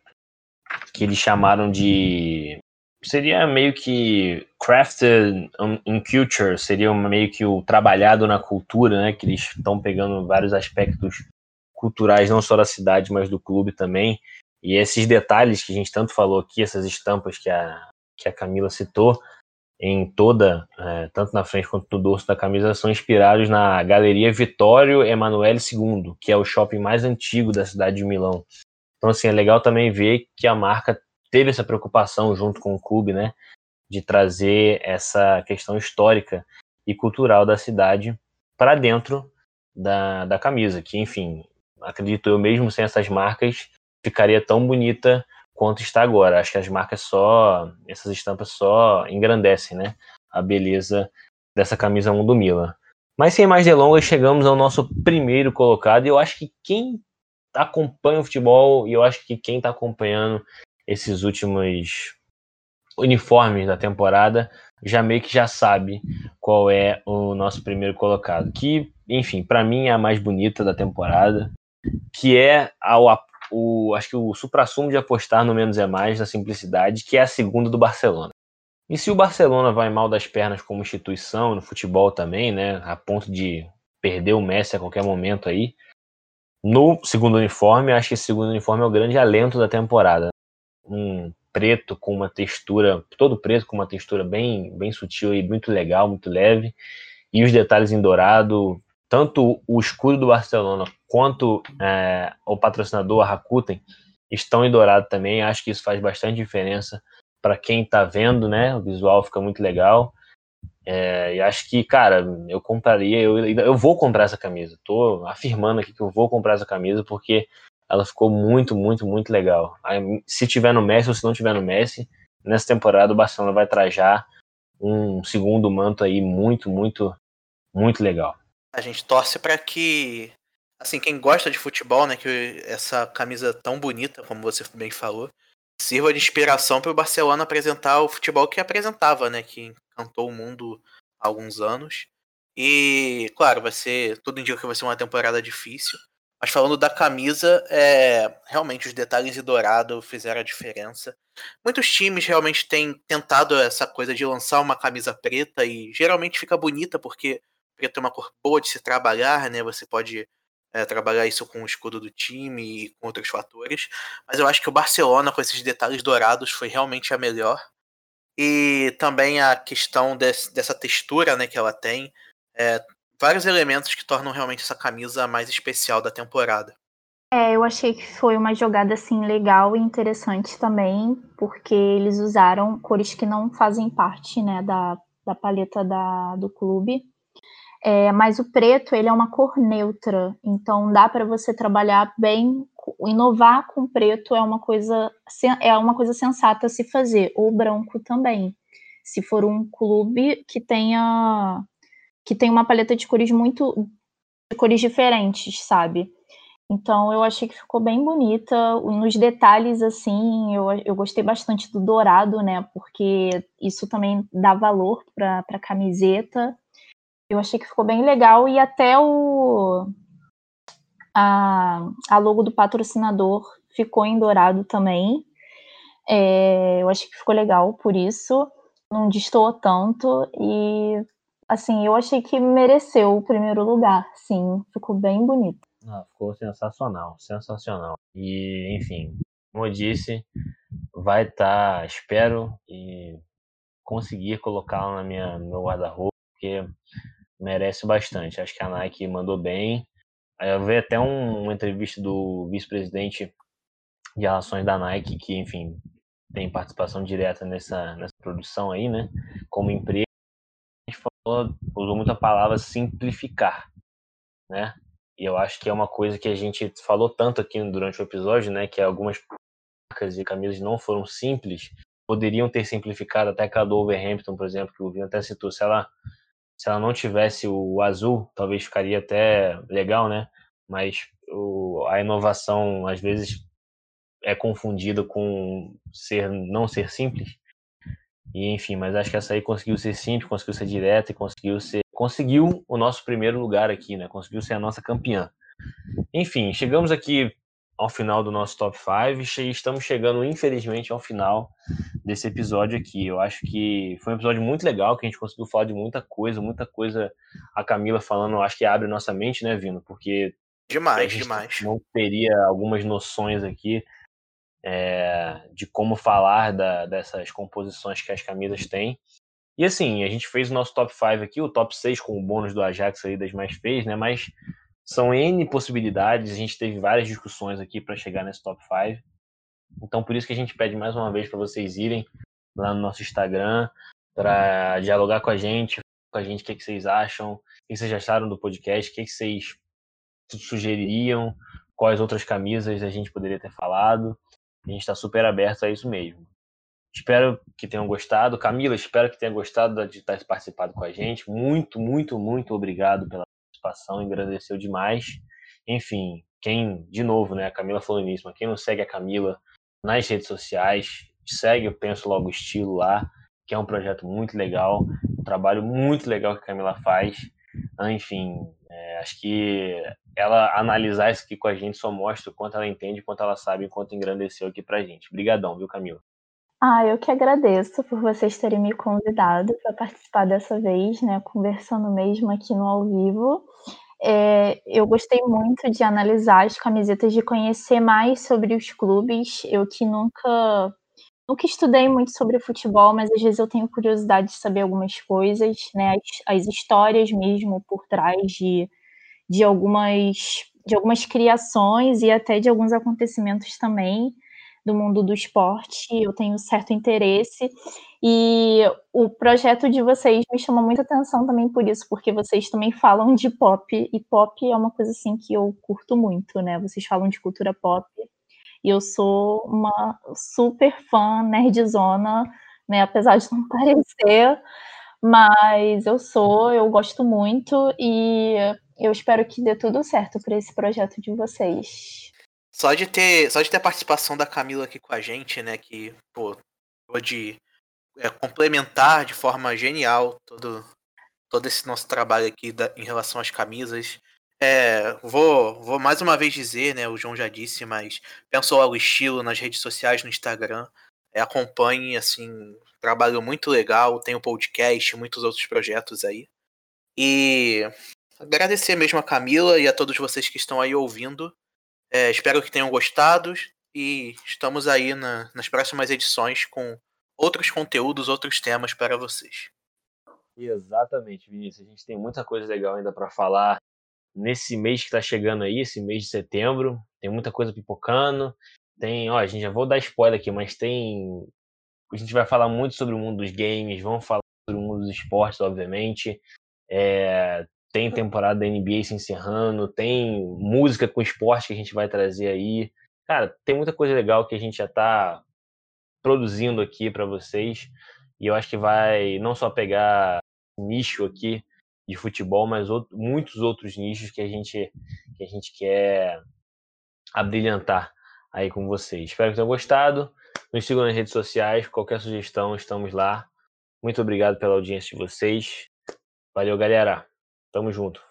que eles chamaram de seria meio que crafted in culture, seria meio que o trabalhado na cultura, né? Que eles estão pegando vários aspectos culturais, não só da cidade, mas do clube também. E esses detalhes que a gente tanto falou aqui, essas estampas que a, que a Camila citou, em toda, é, tanto na frente quanto no dorso da camisa, são inspirados na Galeria Vittorio Emanuele II, que é o shopping mais antigo da cidade de Milão. Então, assim, é legal também ver que a marca teve essa preocupação junto com o clube, né, de trazer essa questão histórica e cultural da cidade para dentro da, da camisa, que, enfim, acredito eu mesmo sem essas marcas, ficaria tão bonita quanto está agora. Acho que as marcas só, essas estampas só engrandecem, né, a beleza dessa camisa 1 do Milan. Mas sem mais delongas, chegamos ao nosso primeiro colocado, e eu acho que quem acompanha o futebol, e eu acho que quem está acompanhando esses últimos uniformes da temporada, já meio que já sabe qual é o nosso primeiro colocado. Que, enfim, para mim é a mais bonita da temporada, que é a, o, acho que o supra-sumo de apostar no menos é mais, da simplicidade, que é a segunda do Barcelona. E se o Barcelona vai mal das pernas como instituição, no futebol também, né, a ponto de perder o Messi a qualquer momento aí, no segundo uniforme, acho que esse segundo uniforme é o grande alento da temporada um preto com uma textura, todo preto com uma textura bem, bem sutil e muito legal, muito leve, e os detalhes em dourado, tanto o escudo do Barcelona quanto é, o patrocinador, a Rakuten, estão em dourado também, acho que isso faz bastante diferença para quem está vendo, né, o visual fica muito legal, é, e acho que, cara, eu compraria, eu, eu vou comprar essa camisa, tô afirmando aqui que eu vou comprar essa camisa, porque ela ficou muito, muito, muito legal. Se tiver no Messi ou se não tiver no Messi, nessa temporada o Barcelona vai trajar um segundo manto aí muito, muito, muito legal. A gente torce para que, assim, quem gosta de futebol, né, que essa camisa tão bonita, como você bem falou, sirva de inspiração para o Barcelona apresentar o futebol que apresentava, né, que encantou o mundo há alguns anos. E, claro, vai ser, tudo indica que vai ser uma temporada difícil, mas falando da camisa, é, realmente os detalhes em dourado fizeram a diferença. Muitos times realmente têm tentado essa coisa de lançar uma camisa preta e geralmente fica bonita porque preto é uma cor boa de se trabalhar, né? Você pode é, trabalhar isso com o escudo do time e com outros fatores. Mas eu acho que o Barcelona, com esses detalhes dourados, foi realmente a melhor. E também a questão desse, dessa textura né, que ela tem. É, vários elementos que tornam realmente essa camisa mais especial da temporada. É, eu achei que foi uma jogada assim legal e interessante também, porque eles usaram cores que não fazem parte, né, da, da paleta da, do clube. É, mas o preto ele é uma cor neutra, então dá para você trabalhar bem, inovar com preto é uma coisa é uma coisa sensata a se fazer, ou branco também. Se for um clube que tenha que tem uma paleta de cores muito de cores diferentes, sabe? Então eu achei que ficou bem bonita. Nos detalhes, assim, eu, eu gostei bastante do dourado, né? Porque isso também dá valor para a camiseta. Eu achei que ficou bem legal e até o a, a logo do patrocinador ficou em dourado também. É, eu achei que ficou legal por isso. Não destoou tanto e assim, eu achei que mereceu o primeiro lugar, sim, ficou bem bonito. Ah, ficou sensacional, sensacional. E, enfim, como eu disse, vai estar, tá, espero e conseguir colocá-la na minha no guarda-roupa, porque merece bastante. Acho que a Nike mandou bem. Eu vi até um, uma entrevista do vice-presidente de relações da Nike, que, enfim, tem participação direta nessa, nessa produção aí, né? Como empresa, a gente falou, usou muita palavra simplificar, né? E eu acho que é uma coisa que a gente falou tanto aqui durante o episódio, né? Que algumas marcas e camisas não foram simples, poderiam ter simplificado até a do Overhampton, por exemplo, que o Vinho até citou. Se ela, se ela não tivesse o azul, talvez ficaria até legal, né? Mas o, a inovação, às vezes, é confundida com ser não ser simples. E enfim, mas acho que essa aí conseguiu ser simples, conseguiu ser direta e conseguiu ser conseguiu o nosso primeiro lugar aqui, né? Conseguiu ser a nossa campeã. Enfim, chegamos aqui ao final do nosso top 5 e estamos chegando, infelizmente, ao final desse episódio aqui. Eu acho que foi um episódio muito legal, que a gente conseguiu falar de muita coisa, muita coisa. A Camila falando, acho que abre nossa mente, né, Vino? Porque demais, demais. Não teria algumas noções aqui é, de como falar da, dessas composições que as camisas têm. E assim, a gente fez o nosso top 5 aqui, o top 6 com o bônus do Ajax aí das mais feias, né? Mas são N possibilidades, a gente teve várias discussões aqui para chegar nesse top 5. Então por isso que a gente pede mais uma vez para vocês irem lá no nosso Instagram para dialogar com a gente, com a gente o que, que vocês acham, o que vocês acharam do podcast, o que, que vocês sugeririam, quais outras camisas a gente poderia ter falado. A gente está super aberto a isso mesmo. Espero que tenham gostado. Camila, espero que tenha gostado de estar participado com a gente. Muito, muito, muito obrigado pela participação. Agradeceu demais. Enfim, quem, de novo, né? A Camila falou nisso, mas quem não segue a Camila nas redes sociais, segue o Penso Logo Estilo lá, que é um projeto muito legal, um trabalho muito legal que a Camila faz. Enfim, é, acho que ela analisar isso aqui com a gente só mostra o quanto ela entende, o quanto ela sabe, o quanto engrandeceu aqui pra gente. Obrigadão, viu, Camila? Ah, eu que agradeço por vocês terem me convidado para participar dessa vez, né, conversando mesmo aqui no ao vivo. É, eu gostei muito de analisar as camisetas, de conhecer mais sobre os clubes. Eu que nunca, nunca estudei muito sobre futebol, mas às vezes eu tenho curiosidade de saber algumas coisas, né, as, as histórias mesmo por trás de, de algumas de algumas criações e até de alguns acontecimentos também do mundo do esporte, eu tenho certo interesse. E o projeto de vocês me chamou muita atenção também por isso, porque vocês também falam de pop, e pop é uma coisa assim que eu curto muito, né? Vocês falam de cultura pop, e eu sou uma super fã nerdzona, né? Apesar de não *laughs* parecer, mas eu sou, eu gosto muito, e eu espero que dê tudo certo para esse projeto de vocês. Só de ter, só de ter a participação da Camila aqui com a gente, né, que, pô, é, complementar de forma genial todo, todo esse nosso trabalho aqui da, em relação às camisas. É, vou, vou mais uma vez dizer, né, o João já disse, mas pensou ao estilo nas redes sociais, no Instagram. É, acompanhe, assim, trabalho muito legal, tem o podcast, muitos outros projetos aí. E agradecer mesmo a Camila e a todos vocês que estão aí ouvindo. É, espero que tenham gostado e estamos aí na, nas próximas edições com outros conteúdos, outros temas para vocês. Exatamente, Vinícius. A gente tem muita coisa legal ainda para falar nesse mês que está chegando aí, esse mês de setembro. Tem muita coisa pipocando. Tem, ó, a gente já vou dar spoiler aqui, mas tem. A gente vai falar muito sobre o mundo dos games, vamos falar sobre o mundo dos esportes, obviamente. É, tem temporada da NBA se encerrando, tem música com esporte que a gente vai trazer aí. Cara, tem muita coisa legal que a gente já está produzindo aqui para vocês. E eu acho que vai não só pegar nicho aqui de futebol, mas outro, muitos outros nichos que a gente que a gente quer abrilhantar aí com vocês. Espero que tenham gostado. Nos sigam nas redes sociais. Qualquer sugestão, estamos lá. Muito obrigado pela audiência de vocês. Valeu, galera. Tamo junto.